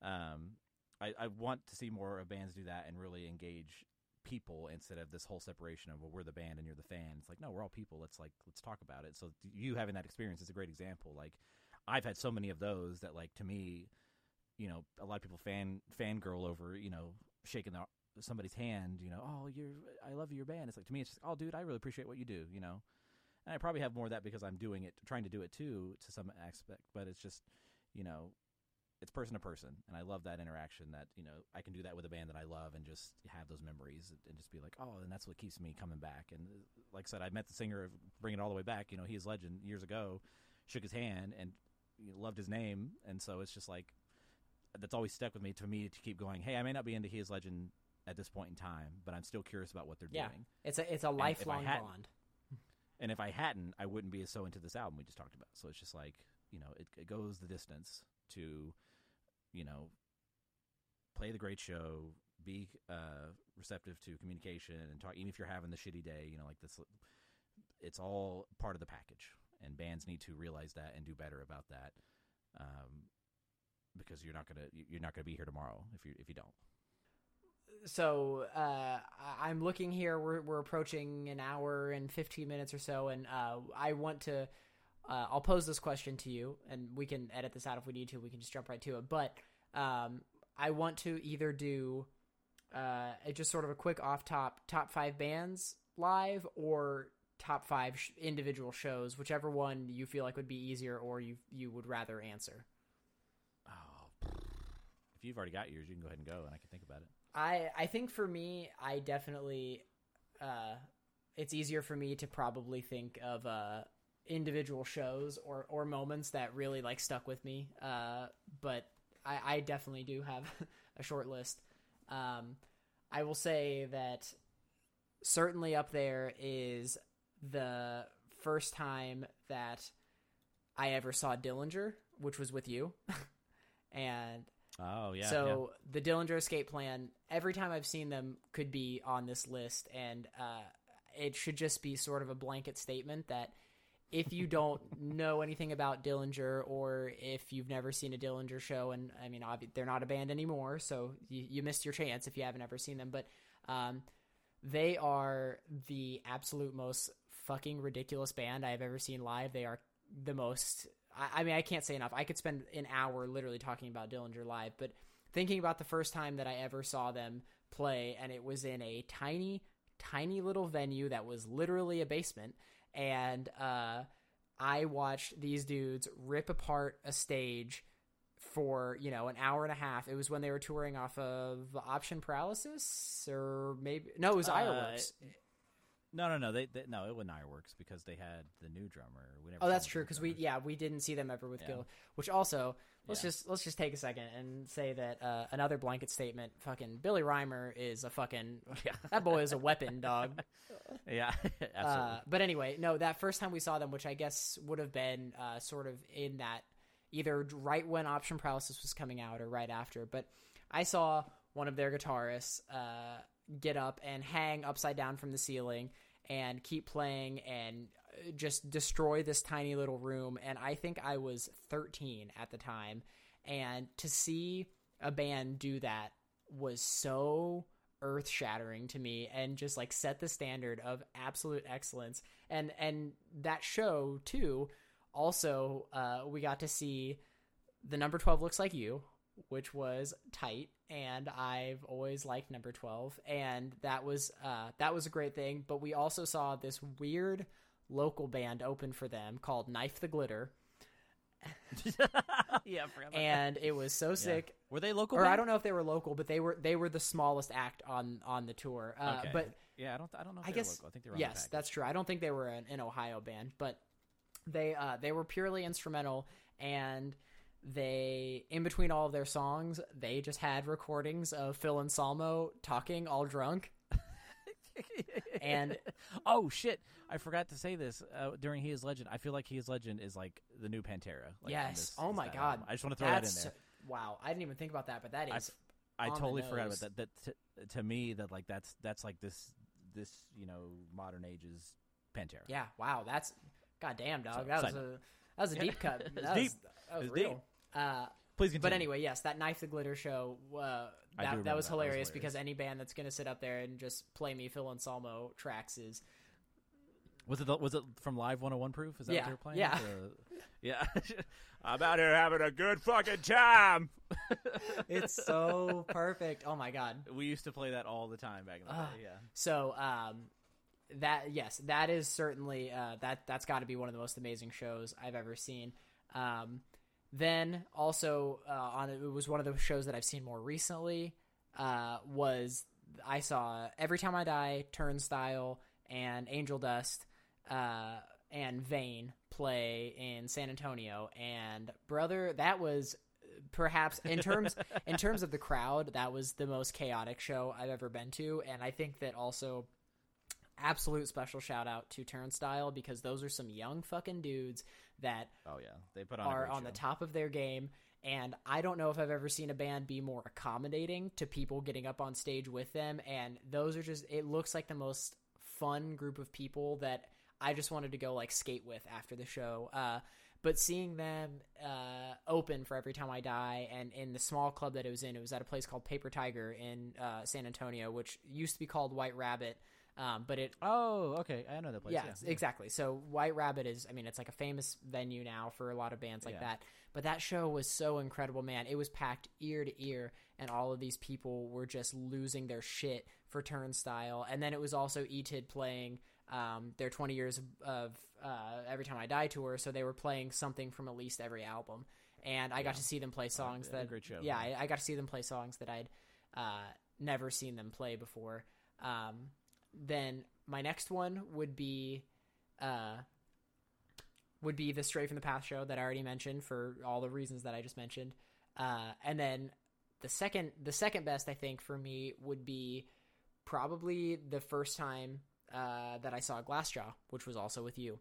um, I, I want to see more of bands do that and really engage people instead of this whole separation of well we're the band and you're the fan. It's like no, we're all people. Let's like let's talk about it. So you having that experience is a great example. Like I've had so many of those that like to me you know, a lot of people fan fangirl over, you know, shaking somebody's hand, you know, oh, you're, I love your band. It's like to me, it's just, oh, dude, I really appreciate what you do, you know. And I probably have more of that because I'm doing it, trying to do it too, to some aspect. But it's just, you know, it's person to person, and I love that interaction. That you know, I can do that with a band that I love, and just have those memories, and just be like, oh, and that's what keeps me coming back. And uh, like I said, I met the singer of Bring It All the Way Back. You know, he's legend years ago. Shook his hand and you know, loved his name, and so it's just like that's always stuck with me to me to keep going. Hey, I may not be into He Is Legend at this point in time, but I'm still curious about what they're yeah, doing. It's a it's a lifelong bond. [LAUGHS] And if I hadn't, I wouldn't be so into this album we just talked about. So it's just like you know, it, it goes the distance to, you know, play the great show, be uh, receptive to communication, and talk. Even if you're having the shitty day, you know, like this, it's all part of the package. And bands need to realize that and do better about that. Um, because you're not gonna you're not gonna be here tomorrow if you if you don't. So uh, I'm looking here. We're we're approaching an hour and 15 minutes or so, and uh, I want to. Uh, I'll pose this question to you, and we can edit this out if we need to. We can just jump right to it. But um, I want to either do uh, just sort of a quick off top top five bands live or top five sh- individual shows, whichever one you feel like would be easier or you you would rather answer you've already got yours, you can go ahead and go, and I can think about it. I I think for me, I definitely, uh, it's easier for me to probably think of uh individual shows or or moments that really like stuck with me. Uh, but I I definitely do have [LAUGHS] a short list. Um, I will say that certainly up there is the first time that I ever saw Dillinger, which was with you, [LAUGHS] and Oh yeah. so the Dillinger Escape Plan, every time I've seen them, could be on this list, and uh, it should just be sort of a blanket statement that if you don't [LAUGHS] know anything about Dillinger, or if you've never seen a Dillinger show, and I mean, obvi- they're not a band anymore, so you, you missed your chance if you haven't ever seen them, but um, they are the absolute most fucking ridiculous band I've ever seen live. They are the most. I, I mean, I can't say enough. I could spend an hour literally talking about Dillinger live, but thinking about the first time that I ever saw them play, and it was in a tiny, tiny little venue that was literally a basement, and uh, I watched these dudes rip apart a stage for you know an hour and a half. It was when they were touring off of Option Paralysis, or maybe no, it was Uh, Ironworks. No, no, no. They, they no, it wasn't Ironworks because they had the new drummer. We never Oh, that's true because we yeah we didn't see them ever with Yeah. Gil. Which also let's Yeah. just let's just take a second and say that uh, another blanket statement. Fucking Billy Rymer is a fucking [LAUGHS] Yeah. that boy is a weapon, dog. [LAUGHS] yeah, [LAUGHS] absolutely. Uh, but anyway, no, that first time we saw them, which I guess would have been uh, sort of in that either right when Option Paralysis was coming out or right after. But I saw one of their guitarists uh, get up and hang upside down from the ceiling and keep playing and uh, just destroy this tiny little room. And I think I was 13 at the time. And to see a band do that was so earth shattering to me and just like set the standard of absolute excellence and and that show too also uh we got to see the number 12 looks like you which was tight and i've always liked number 12 and that was uh that was a great thing but we also saw this weird local band open for them called knife the glitter [LAUGHS] yeah, I forgot about and it was so sick Yeah. Were they local? or I don't know if they were local, but they were they were the smallest act on on the tour. Uh, Okay. But yeah, I don't. I don't know. If I guess local. I think they were. on the yes, that's true. I don't think they were an, an Ohio band, but they uh, they were purely instrumental, and they in between all of their songs, they just had recordings of Phil Anselmo talking all drunk. [LAUGHS] And- oh shit, I forgot to say this uh, during He Is Legend. I feel like He Is Legend is like the new Pantera. Like, yes. this- oh my god. album. I just want to throw that in there. Wow, I didn't even think about that, but that is. I I totally forgot about that. That to, to me, that like that's that's like this this you know modern age's Pantera. yeah. Wow, that's goddamn dog. So, that was side a that was a deep cut. [LAUGHS] That deep. was, that was It's real. deep. Uh, Please continue. But anyway, yes, that knife the glitter show. Uh, that that was that. That was hilarious because any band that's gonna sit up there and just play me Phil Anselmo tracks is was it the, was it from Live 101 Proof? Is that Yeah, what they were playing? yeah. Uh, [LAUGHS] yeah. [LAUGHS] I'm out here having a good fucking time. [LAUGHS] it's so perfect. Oh my god. We used to play that all the time back in the Ah. day. Yeah. So um, that yes, that is certainly uh, that that's got to be one of the most amazing shows I've ever seen. Um, then also uh, on it was one of the shows that I've seen more recently. Uh, was I saw Every Time I Die, Turnstile, and Angel Dust, uh, and Vein play in San Antonio. And brother, that was perhaps in terms [LAUGHS] in terms of the crowd, that was the most chaotic show I've ever been to. And I think that also absolute special shout out to Turnstile because those are some young fucking dudes that Oh yeah. They put on are on the top of their game. And I don't know if I've ever seen a band be more accommodating to people getting up on stage with them. And those are just, it looks like the most fun group of people that I just wanted to go like skate with after the show. Uh, but seeing them uh, open for Every Time I Die and in the small club that it was in, it was at a place called Paper Tiger in uh, San Antonio, which used to be called White Rabbit. Um, but it Oh, okay. I know the place. yeah, Yeah, exactly. So White Rabbit is, I mean, it's like a famous venue now for a lot of bands like Yeah. that. But that show was so incredible, man. It was packed ear to ear, and all of these people were just losing their shit for Turnstile. And then it was also ETID playing um, their 20 years of, uh, Every Time I Die tour, so they were playing something from at least every album. And I got to see them play songs yeah, that, great show. yeah, I, I got to see them play songs that I'd uh, never seen them play before. Um, then my next one would be uh would be the Stray from the path show that I already mentioned for all the reasons that I just mentioned. Uh and then the second the second best I think for me would be probably the first time uh that I saw Glassjaw, which was also with you.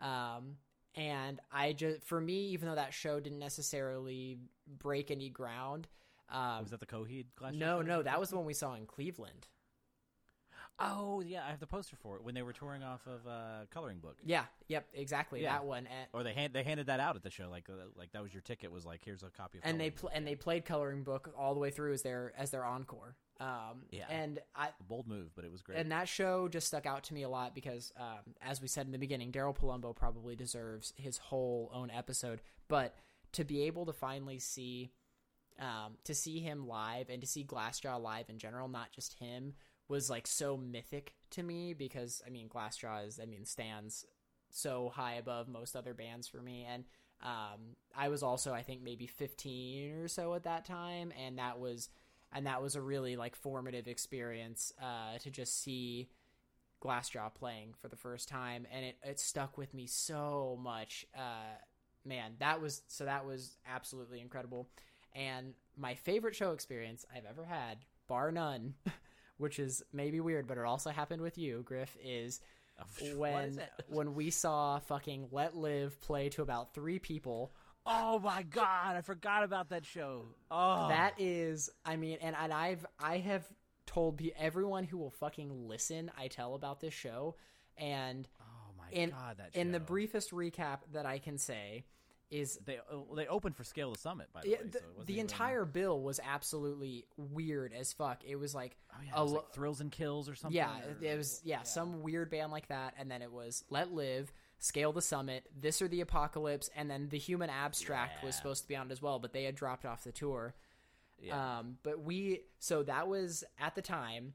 Um and I just for me even though that show didn't necessarily break any ground, Um, was that the Coheed Glass? no, show? no, that was the one we saw in Cleveland. Oh yeah, I have the poster for it when they were touring off of uh, Coloring Book. Yeah, yep, exactly Yeah. that one. And, Or they hand, they handed that out at the show, like uh, like that was your ticket. Was like here's a copy of. and they pl- and they played Coloring Book all the way through as their as their encore. Um, Yeah. and I bold move, but it was great. and that show just stuck out to me a lot because, um, as we said in the beginning, Daryl Palumbo probably deserves his whole own episode. But to be able to finally see, um, to see him live and to see Glassjaw live in general, not just him, was like so mythic to me because I mean Glassjaw is I mean stands so high above most other bands for me and. Um, I was also, I think, maybe 15 or so at that time, and that was and that was a really like formative experience uh, to just see Glassjaw playing for the first time, and it, it stuck with me so much. Uh, man, that was so that was absolutely incredible, and my favorite show experience I've ever had, bar none, [LAUGHS] which is maybe weird, but it also happened with you, Griff, is when is when we saw fucking Let Live play to about three people. Oh my god, I forgot about that show. Oh, That is, I mean, and, and I've I have told everyone who will fucking listen. I tell about this show, and Oh my in god, that in the briefest recap that I can say is they uh, they opened for Scale the Summit by the yeah, way. the, so it wasn't the entire bill was absolutely weird as fuck. It was like oh yeah, it was like Thrills and Kills or something. yeah, or- it was yeah, some weird band like that, and then it was Let Live, Scale the Summit, This or the Apocalypse, and then the Human Abstract was supposed to be on it as well, but they had dropped off the tour. Yeah. Um, but we so that was at the time,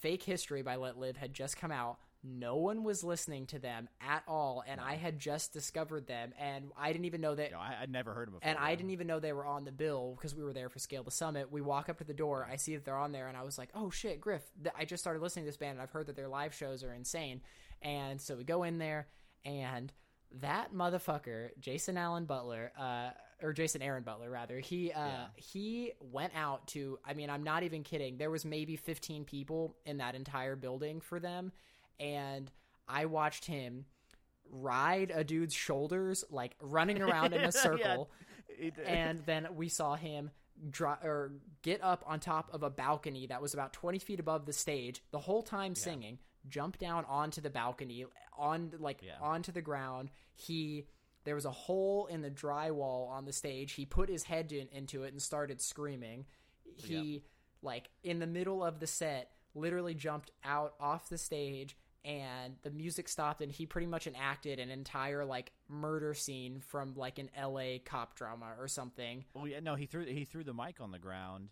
Fake History by Let Live had just come out. No one was listening to them at all, and I had just discovered them, and I didn't even know that I, I'd never heard him before. and I didn't even know they were on the bill because we were there for Scale the Summit. We walk up to the door, I see that they're on there, and I was like, "Oh shit, Griff! I just started listening to this band, and I've heard that their live shows are insane." And so we go in there, and that motherfucker, Jason Allen Butler, uh, or Jason Aaron Butler, rather, he uh, Yeah. he went out to. I mean, I'm not even kidding. There was maybe 15 people in that entire building for them, and I watched him ride a dude's shoulders, like running around in a [LAUGHS] circle. did. and then we saw him dro- or get up on top of a balcony that was about 20 feet above the stage the whole time singing jump down onto the balcony on like Yeah. onto the ground. He there was a hole in the drywall on the stage. He put his head in, into it and started screaming. He like in the middle of the set literally jumped out off the stage and the music stopped and he pretty much enacted an entire like murder scene from like an LA cop drama or something. Well, yeah, no, he threw he threw the mic on the ground,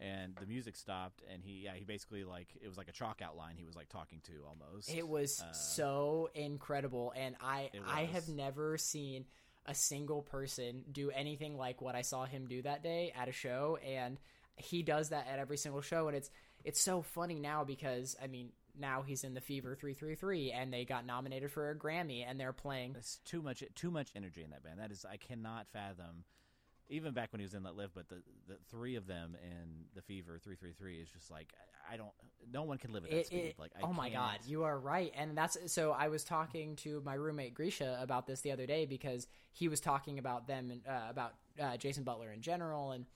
and the music stopped, and he yeah he basically like it was like a chalk outline he was like talking to almost. It was Uh, so incredible and I I have never seen a single person do anything like what I saw him do that day at a show and he does that at every single show and it's it's so funny now because I mean now he's in the Fever 333 and they got nominated for a Grammy and they're playing It's too much too much energy in that band. That is I cannot fathom. Even back when he was in Let Live, but the, the three of them in the Fever three three three is just like I, don't. No one can live at that It- speed. it- like I oh my god, can't. you are right, and that's so. I was talking to my roommate Grisha about this the other day because he was talking about them and uh, about uh, Jason Butler in general and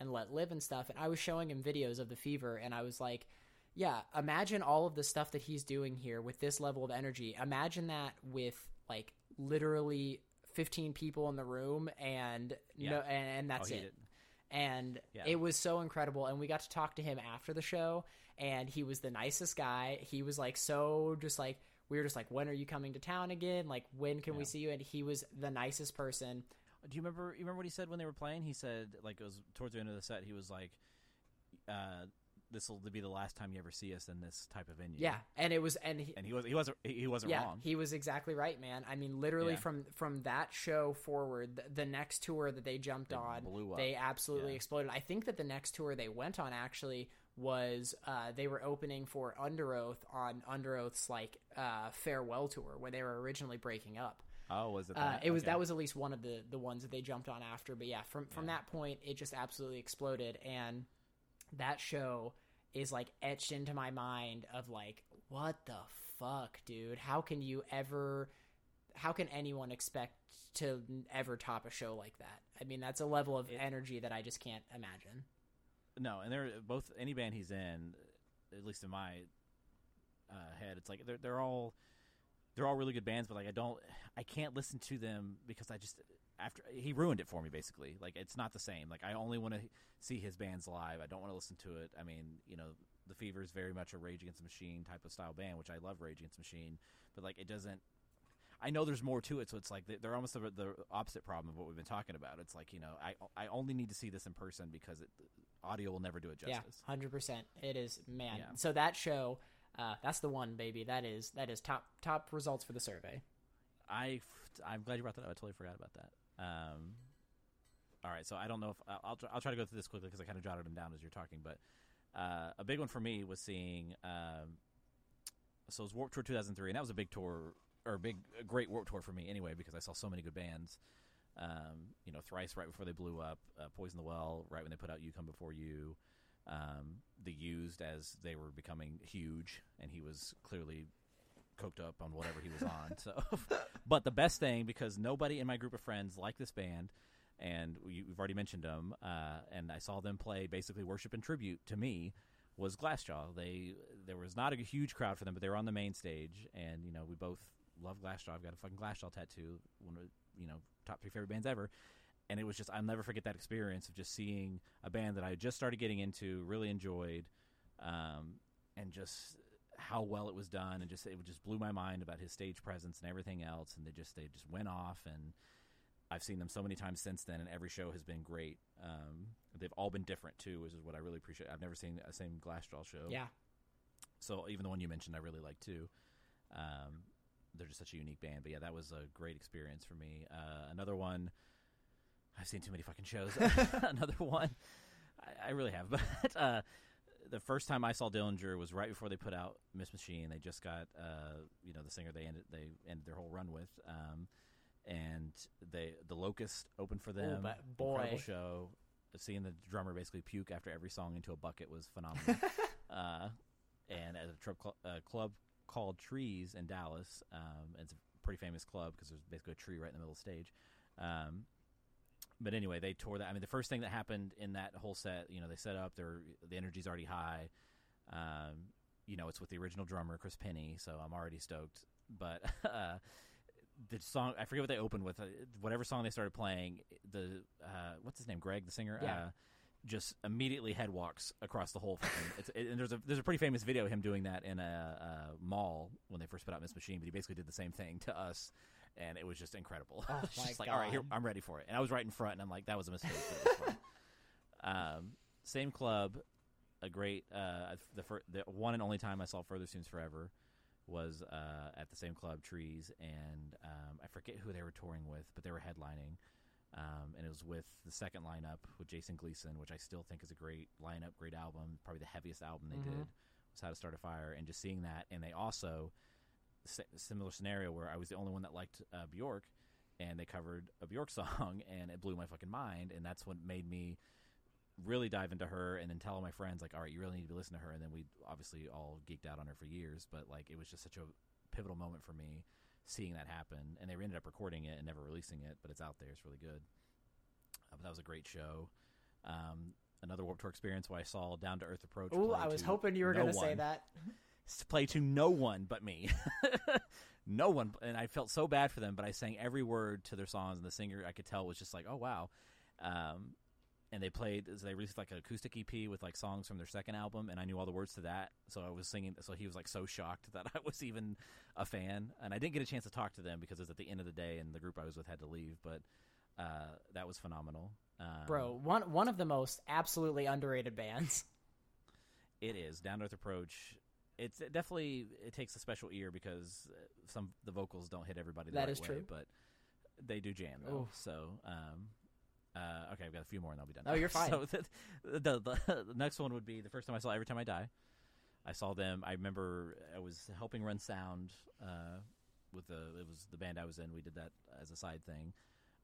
and Let Live and stuff, and I was showing him videos of the Fever, and I was like, yeah, imagine all of the stuff that he's doing here with this level of energy. Imagine that with like literally. 15 people in the room and no and, and that's Oh, it did. and Yeah. it was so incredible and we got to talk to him after the show and he was the nicest guy he was like so just like we were just like when are you coming to town again like when can we see you and he was the nicest person Do you remember? You remember what he said when they were playing? He said like it was towards the end of the set. He was like, uh, "This will be the last time you ever see us in this type of venue." yeah and it was and he, and he was he wasn't he wasn't yeah wrong. he was exactly right man i mean literally Yeah. from from that show forward the, the next tour that they jumped They on they absolutely Yeah. exploded i think that the next tour they went on actually was uh, they were opening for under oath on under oath's like uh, farewell tour where they were originally breaking up oh, was it? uh, That? it was Okay. that was at least one of the the ones that they jumped on after but yeah from from Yeah. that point it just absolutely exploded and that show is like etched into my mind of like what the fuck dude how can you ever how can anyone expect to ever top a show like that? I mean, that's a level of energy that I just can't imagine. No, and they're both any band he's in, at least in my uh, head, it's like they're they're all they're all really good bands, but like I don't I can't listen to them because I just after he ruined it for me basically. Like it's not the same. Like I only want to see his bands live. I don't want to listen to it. I mean, you know, the Fever is very much a Rage Against the Machine type of style band, which I love Rage Against the Machine, but like it doesn't. I know there's more to it, so it's like they- they're almost the, the opposite problem of what we've been talking about. It's like you know, I I only need to see this in person because it, audio will never do it justice Yeah, hundred percent. It is man. Yeah. So that show, uh, that's the one, baby. That is that is top top results for the survey. I I'm glad you brought that up. I totally forgot about that. Um, all right, so I don't know if I'll I'll try, to go through this quickly because I kind of jotted them down as you're talking. But uh, a big one for me was seeing. Um, so it was Warped Tour 2003, and that was a big tour or a big, a great Warped Tour for me anyway because I saw so many good bands. Um, you know, Thrice right before they blew up, uh, Poison the Well right when they put out You Come Before You, um, The Used as they were becoming huge, and he was clearly coked up on whatever he was on. So, [LAUGHS] but the best thing because nobody in my group of friends liked this band, and we, we've already mentioned them, uh, and I saw them play basically worship and tribute to me. Was Glassjaw? They there was not a huge crowd for them, but they were on the main stage, and you know we both love Glassjaw. I've got a fucking Glassjaw tattoo, one of you know top three favorite bands ever. And it was just I'll never forget that experience of just seeing a band that I just started getting into, really enjoyed, um, and just how well it was done, and just it just blew my mind about his stage presence and everything else. And they just they just went off, and I've seen them so many times since then, and every show has been great. Um, they've all been different too, which is what I really appreciate. I've never seen a same Glassjaw show. Yeah, So even the one you mentioned, I really like too. Um, they're just such a unique band. But yeah, that was a great experience for me. Uh, another one, I've seen too many fucking shows. [LAUGHS] another one, I, I really have. [LAUGHS] But uh, the first time I saw Dillinger was right before they put out Miss Machine. They just got, uh, you know, the singer they ended they ended their whole run with. Um, and they the Locust opened for them. Incredible boy. show. Seeing the drummer basically puke after every song into a bucket was phenomenal. [LAUGHS] uh, and at a trip cl- uh, club called Trees in Dallas. Um, it's a pretty famous club because there's basically a tree right in the middle of the stage. Um, but anyway, they tore that. I mean, the first thing that happened in that whole set, you know, they set up. Their the energy's already high. Um, you know, it's with the original drummer Chris Pennie, so I'm already stoked. But [LAUGHS] uh, the song, I forget what they opened with. Uh, whatever song they started playing, the uh, what's his name, Greg, the singer. Yeah. Uh, just immediately head walks across the whole. It's, it, and there's a there's a pretty famous video of him doing that in a, a mall when they first put out Miss Machine. But he basically did the same thing to us, and it was just incredible. Oh [LAUGHS] just like, all right, here I'm ready for it. And I was right in front, and I'm like, that was a mistake. Was [LAUGHS] um, same club, a great uh, the fir- the one and only time I saw Further Seems Forever was uh, at the same club, Trees, and um, I forget who they were touring with, but they were headlining. Um, and it was with the second lineup with Jason Gleason, which I still think is a great lineup, great album, probably the heaviest album they Mhm. did was How to Start a Fire, and just seeing that, and they also similar scenario where I was the only one that liked uh, Bjork, and they covered a Bjork [LAUGHS] song, and it blew my fucking mind, and that's what made me really dive into her, and then tell all my friends like, all right, you really need to listen to her, and then we obviously all geeked out on her for years, but like it was just such a pivotal moment for me seeing that happen, and they ended up recording it and never releasing it, but it's out there, it's really good. Uh, but that was a great show. Um, another Warped Tour experience where I saw Down to Earth Approach. Ooh, I was hoping you were no going to say that. [LAUGHS] s- play to no one but me. [LAUGHS] no one, and I felt so bad for them. But I sang every word to their songs, and the singer I could tell was just like, "Oh wow." Um, and they played. So they released like an acoustic EP with like songs from their second album, and I knew all the words to that. So I was singing. So he was like so shocked [LAUGHS] that I was even a fan, and I didn't get a chance to talk to them because it was at the end of the day, and the group I was with had to leave. But uh, that was phenomenal, um, Bro, one one of the most absolutely underrated bands. It is down to earth approach. It's it definitely it takes a special ear because uh, some the vocals don't hit everybody the That right is way, true. but they do jam though. Oof. So, um, uh, okay, I've got a few more and I'll be done. Oh, you're [LAUGHS] fine. So the, the, the [LAUGHS] the next one would be the first time I saw Every Time I Die. I saw them. I remember I was helping run sound uh, with the it was the band I was in. We did that as a side thing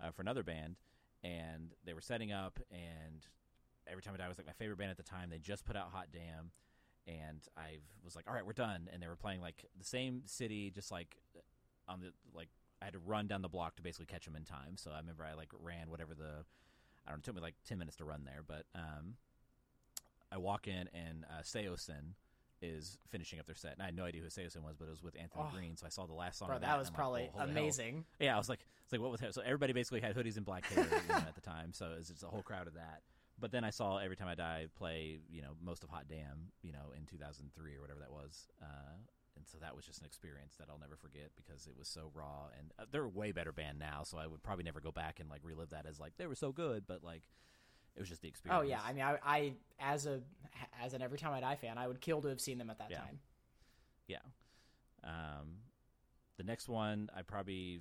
uh, for another band, and they were setting up. And Every Time I Die was like my favorite band at the time. They just put out Hot Damn, and I was like, all right, we're done. And they were playing like the same city, just like on the like I had to run down the block to basically catch them in time. So I remember I like ran whatever the I don't know, it took me like ten minutes to run there, but um, I walk in and uh, Saosin is finishing up their set, and I had no idea who Saosin was, but it was with Anthony Oh. Green, so I saw the last song. Bro, of that, that, was like, probably "Whoa, holy hell." amazing. Yeah, I was like, it's like what was that? So everybody basically had hoodies and black hair at the time, so it was just a whole crowd of that. But then I saw Every Time I Die play, you know, most of Hot Damn, you know, in 2003 or whatever that was. Uh, and so that was just an experience that I'll never forget because it was so raw. And uh, they're a way better band now, so I would probably never go back and like relive that as like they were so good, but like it was just the experience. Oh yeah, I mean, I, I as a as an Every Time I Die fan, I would kill to have seen them at that Yeah. time. Yeah. Um, the next one, I probably,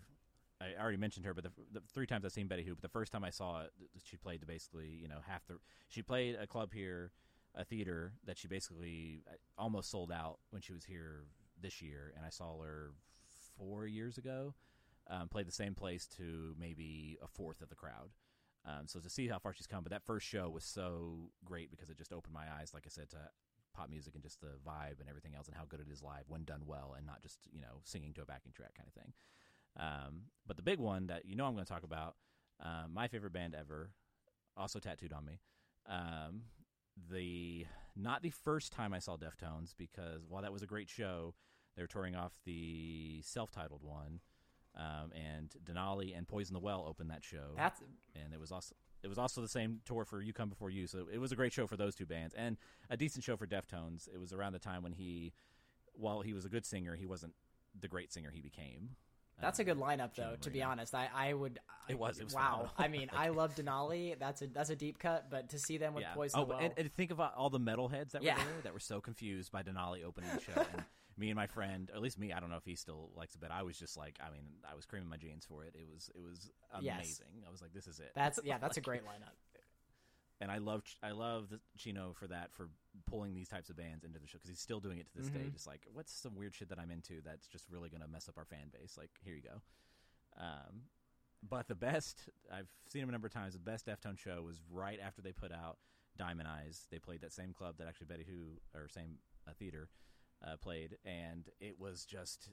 I already mentioned her, but the, the three times I've seen Betty but the first time I saw it, she played basically, you know, half the. She played a club here, a theater that she basically uh, almost sold out when she was here this year, and I saw her four years ago. Um, played the same place to maybe a fourth of the crowd. Um, so to see how far she's come, but that first show was so great because it just opened my eyes, like I said, to pop music and just the vibe and everything else and how good it is live when done well and not just you know singing to a backing track kind of thing. Um, but the big one that you know I'm going to talk about, uh, my favorite band ever, also tattooed on me. Um, the not the first time I saw Deftones because while that was a great show, they were touring off the self-titled one, um, and Denali and Poison the Well opened that show That's and it was also it was also the same tour for You Come Before You. So it was a great show for those two bands and a decent show for Deftones. It was around the time when he, while he was a good singer, he wasn't the great singer he became. Uh, that's a good lineup though. To be honest, I I would. It was- it was wow. I mean, [LAUGHS] I love Denali. That's a that's a deep cut, but to see them with yeah. Poison oh, Well, and, and think about all the metalheads that Yeah. were there that were so confused by Denali opening the show. and me and my friend, or at least me, I don't know if he still likes it, but I was just like, I mean, I was creaming my jeans for it. It was it was Yes. amazing. I was like, this is it. that's [LAUGHS] yeah, that's a great lineup. And I love I love the Chino for that for pulling these types of bands into the show because he's still doing it to this day. Mhm. Just like what's some weird shit that I'm into that's just really gonna mess up our fan base. Like here you go. Um, but the best I've seen him a number of times. The best Deftone show was right after they put out Diamond Eyes. They played that same club that actually Betty Who or same uh, theater uh, played, and it was just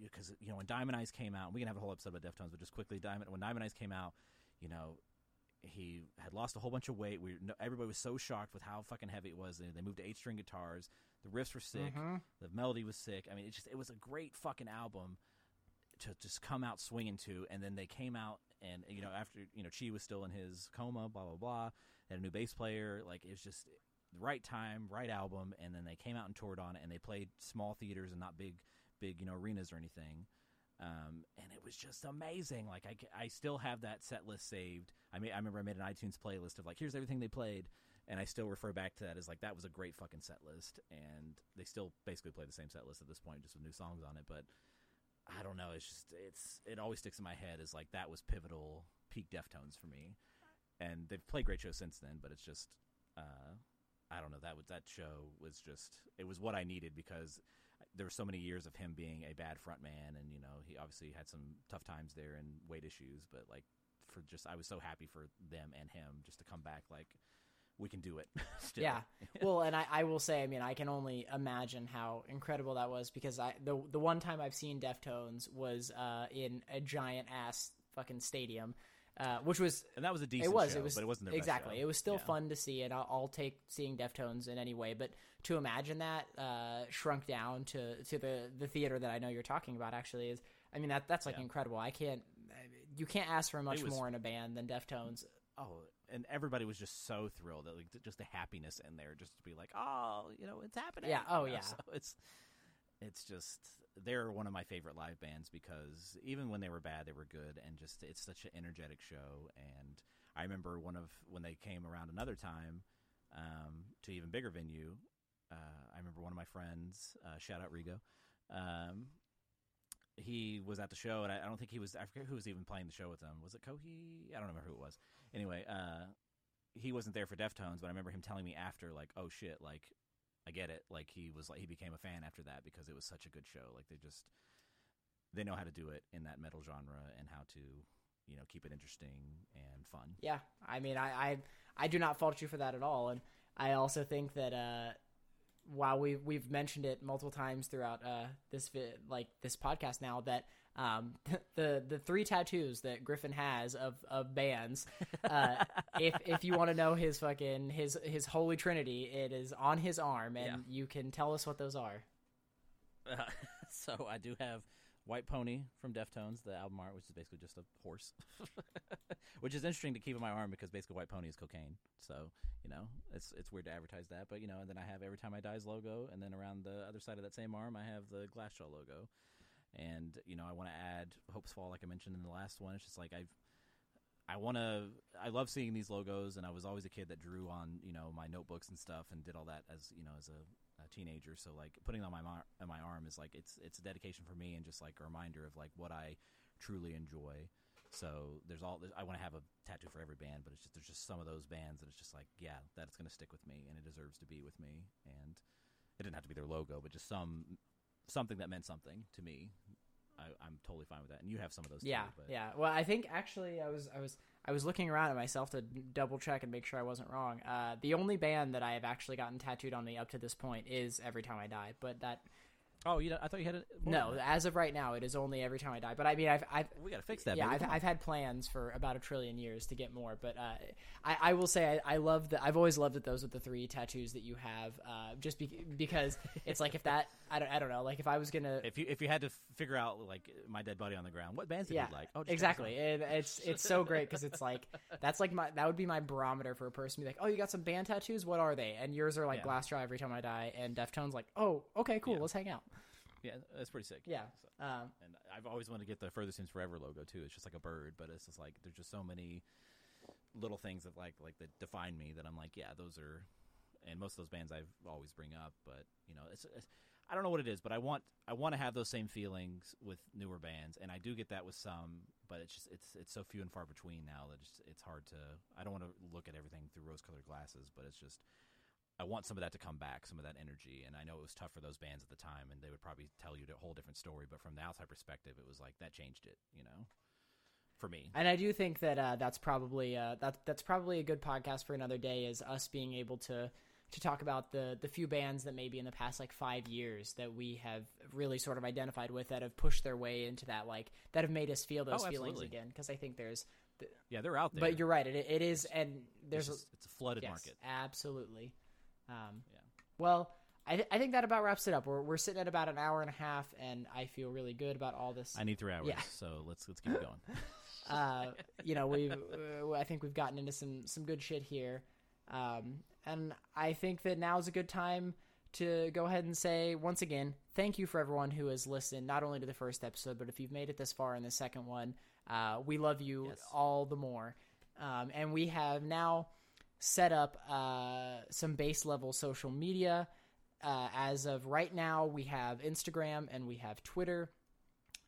because you know when Diamond Eyes came out, we can have a whole episode about Deftones, but just quickly, Diamond when Diamond Eyes came out, you know, he had lost a whole bunch of weight. We everybody was so shocked with how fucking heavy it was. They, moved to eight string guitars. The riffs were sick. Mhm. The melody was sick. I mean, it just it was a great fucking album to just come out swinging to. And then they came out and you know after you know Chi was still in his coma, blah blah blah. They had a new bass player. Like it was just the right time, right album. And then they came out and toured on it. And they played small theaters and not big big you know arenas or anything. Um, and it was just amazing. Like I, I still have that set list saved. I made, I remember I made an iTunes playlist of like, here's everything they played, and I still refer back to that as like that was a great fucking set list. And they still basically play the same set list at this point, just with new songs on it. But I don't know. It's just it's it always sticks in my head as like that was pivotal peak Deftones for me. And they've played great shows since then, but it's just uh, I don't know that was that show was just it was what I needed because there were so many years of him being a bad front man and you know he obviously had some tough times there and weight issues but like for just I was so happy for them and him just to come back like we can do it. [LAUGHS] Yeah. well, and I, I will say, I mean, I can only imagine how incredible that was because I the the one time I've seen Deftones was uh, in a giant ass fucking stadium, uh, which was and that was a decent it was show, it was but it wasn't their best exactly it was still Yeah. fun to see and I'll, I'll take seeing deftones in any way but to imagine that uh, shrunk down to to the the theater that i know you're talking about actually is i mean that that's like Yeah. incredible i can't you can't ask for much was- more in a band than deftones oh and everybody was just so thrilled that like just the happiness in there just to be like oh you know it's happening Yeah, oh, you know? yeah. so it's it's just they're one of my favorite live bands because even when they were bad they were good and just it's such an energetic show and i remember one of when they came around another time um, to even bigger venue uh, i remember one of my friends uh, shout out rigo um, he was at the show, and I, I don't think he was. I forget who was even playing the show with them. Was it Kohi? I don't remember who it was. Anyway, uh, he wasn't there for Deftones, but I remember him telling me after, like, "Oh shit, like, I get it." Like he was like he became a fan after that because it was such a good show. Like they just they know how to do it in that metal genre and how to you know keep it interesting and fun. yeah i mean I, I i do not fault you for that at all and i also think that uh while we we've mentioned it multiple times throughout uh, this vi- like this podcast now that um, [LAUGHS] the the three tattoos that Griffin has of of bands. Uh, if if you want to know his fucking his his holy trinity, it is on his arm, and Yeah. you can tell us what those are. Uh, [LAUGHS] so I do have White Pony from Deftones, the album art, which is basically just a horse, [LAUGHS] which is interesting to keep on my arm because basically White Pony is cocaine. So you know, it's it's weird to advertise that, but you know, and then I have Every Time I Die's logo, and then around the other side of that same arm, I have the Glassjaw logo, and you know, I want to add Hopesfall, like I mentioned in the last one. It's just like I've. I want to. I love seeing these logos, and I was always a kid that drew on, you know, my notebooks and stuff, and did all that as, you know, as a a teenager. So like putting it on my mar- on my arm is like it's it's a dedication for me and just like a reminder of like what I truly enjoy. So there's all there's, I want to have a tattoo for every band, but it's just there's just some of those bands that it's just like yeah that's gonna stick with me and it deserves to be with me. And it didn't have to be their logo, but just some something that meant something to me. I, I'm totally fine with that. And you have some of those. Yeah, too, but yeah. Well, I think actually I was I was I was looking around at myself to double check and make sure I wasn't wrong. Uh, the only band that I have actually gotten tattooed on me up to this point is Every Time I Die, but that Oh, you I thought you had it. no, as of right now, it is only Every Time I Die. But I mean, I've I've we got to fix that. yeah. I've, I've had plans for about a trillion years to get more, but uh, I, I will say I, I love that. I've always loved that those with the three tattoos that you have, uh, just be, because it's like if [LAUGHS] that I don't I don't know, like if I was gonna if you if you had to figure out like my dead body on the ground, what bands did yeah, you like? Oh, exactly. And it's it's so great because it's like that's like my that would be my barometer for a person to be like, oh, you got some band tattoos? What are they? And yours are like Yeah. Glassjaw every time I die, and Deftones like, oh, okay, cool, Yeah. let's hang out. Yeah, that's pretty sick. Yeah. So, Um, and I've always wanted to get the Further Seems Forever logo too. It's just like a bird, but it's just like there's just so many little things that like like that define me that I'm like, yeah, those are. And most of those bands I've always bring up, but you know, it's, it's I don't know what it is, but I want I want to have those same feelings with newer bands, and I do get that with some, but it's just it's it's so few and far between now that it's it's hard to. I don't want to look at everything through rose-colored glasses, but it's just I want some of that to come back, some of that energy. And I know it was tough for those bands at the time, and they would probably tell you a whole different story. But from the outside perspective, it was like that changed it, you know, for me. And I do think that uh, that's probably uh, that that's probably a good podcast for another day. Is us being able to to talk about the the few bands that maybe in the past like five years that we have really sort of identified with that have pushed their way into that like that have made us feel those Oh, feelings again. Because I think there's, Yeah, they're out there. but you're right. It, it is, and there's it's, just- it's a flooded yes, market. absolutely. Um, Yeah. Well, I, th- I think that about wraps it up. We're we're sitting at about an hour and a half, and I feel really good about all this. I need three hours, Yeah. so let's let's keep going. [LAUGHS] uh, you know, we've uh, I think we've gotten into some some good shit here, um, and I think that now is a good time to go ahead and say once again thank you for everyone who has listened not only to the first episode but if you've made it this far in the second one uh, we love you Yes. all the more um, and we have now set up uh, some base level social media. Uh, as of right now we have instagram and we have twitter.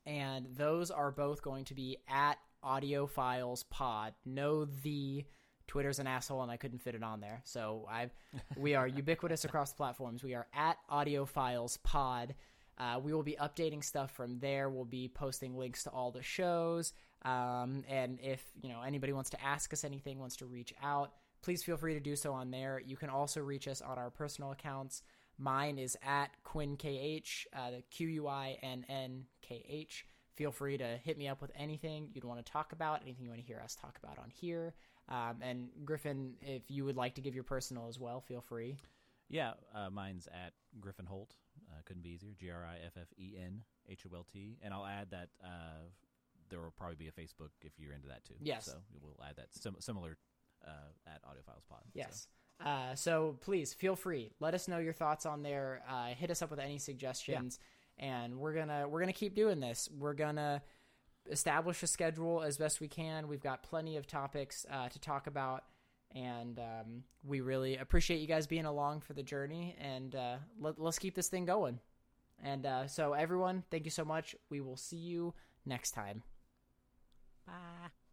And those are both going to be at audiophiles pod. No the twitter's an asshole and i couldn't fit it on there. So i we are ubiquitous across the platforms. We are at audiophiles pod. Uh, we will be updating stuff from there. We'll be posting links to all the shows. Um, and if you know anybody wants to ask us anything wants to reach out please feel free to do so on there you can also reach us on our personal accounts Mine is at Quinn KH, uh, the Q U I N N K H. Feel free to hit me up with anything you'd want to talk about, anything you want to hear us talk about on here. Um, and Griffin, if you would like to give your personal as well, feel free. yeah, uh, mine's at Griffin Holt. Uh, couldn't be easier. G R I F F E N H O L T. And I'll add that uh, there will probably be a Facebook if you're into that too. Yes. So we'll add that sim- similar uh, at Audiophiles Pod. So. Yes. Uh, so please feel free. Let us know your thoughts on there. Uh, hit us up with any suggestions, and we're gonna we're gonna keep doing this. We're gonna establish a schedule as best we can. We've got plenty of topics uh, to talk about, and um, we really appreciate you guys being along for the journey. And uh, let, let's keep this thing going. And uh, so, everyone, thank you so much. We will see you next time. Bye.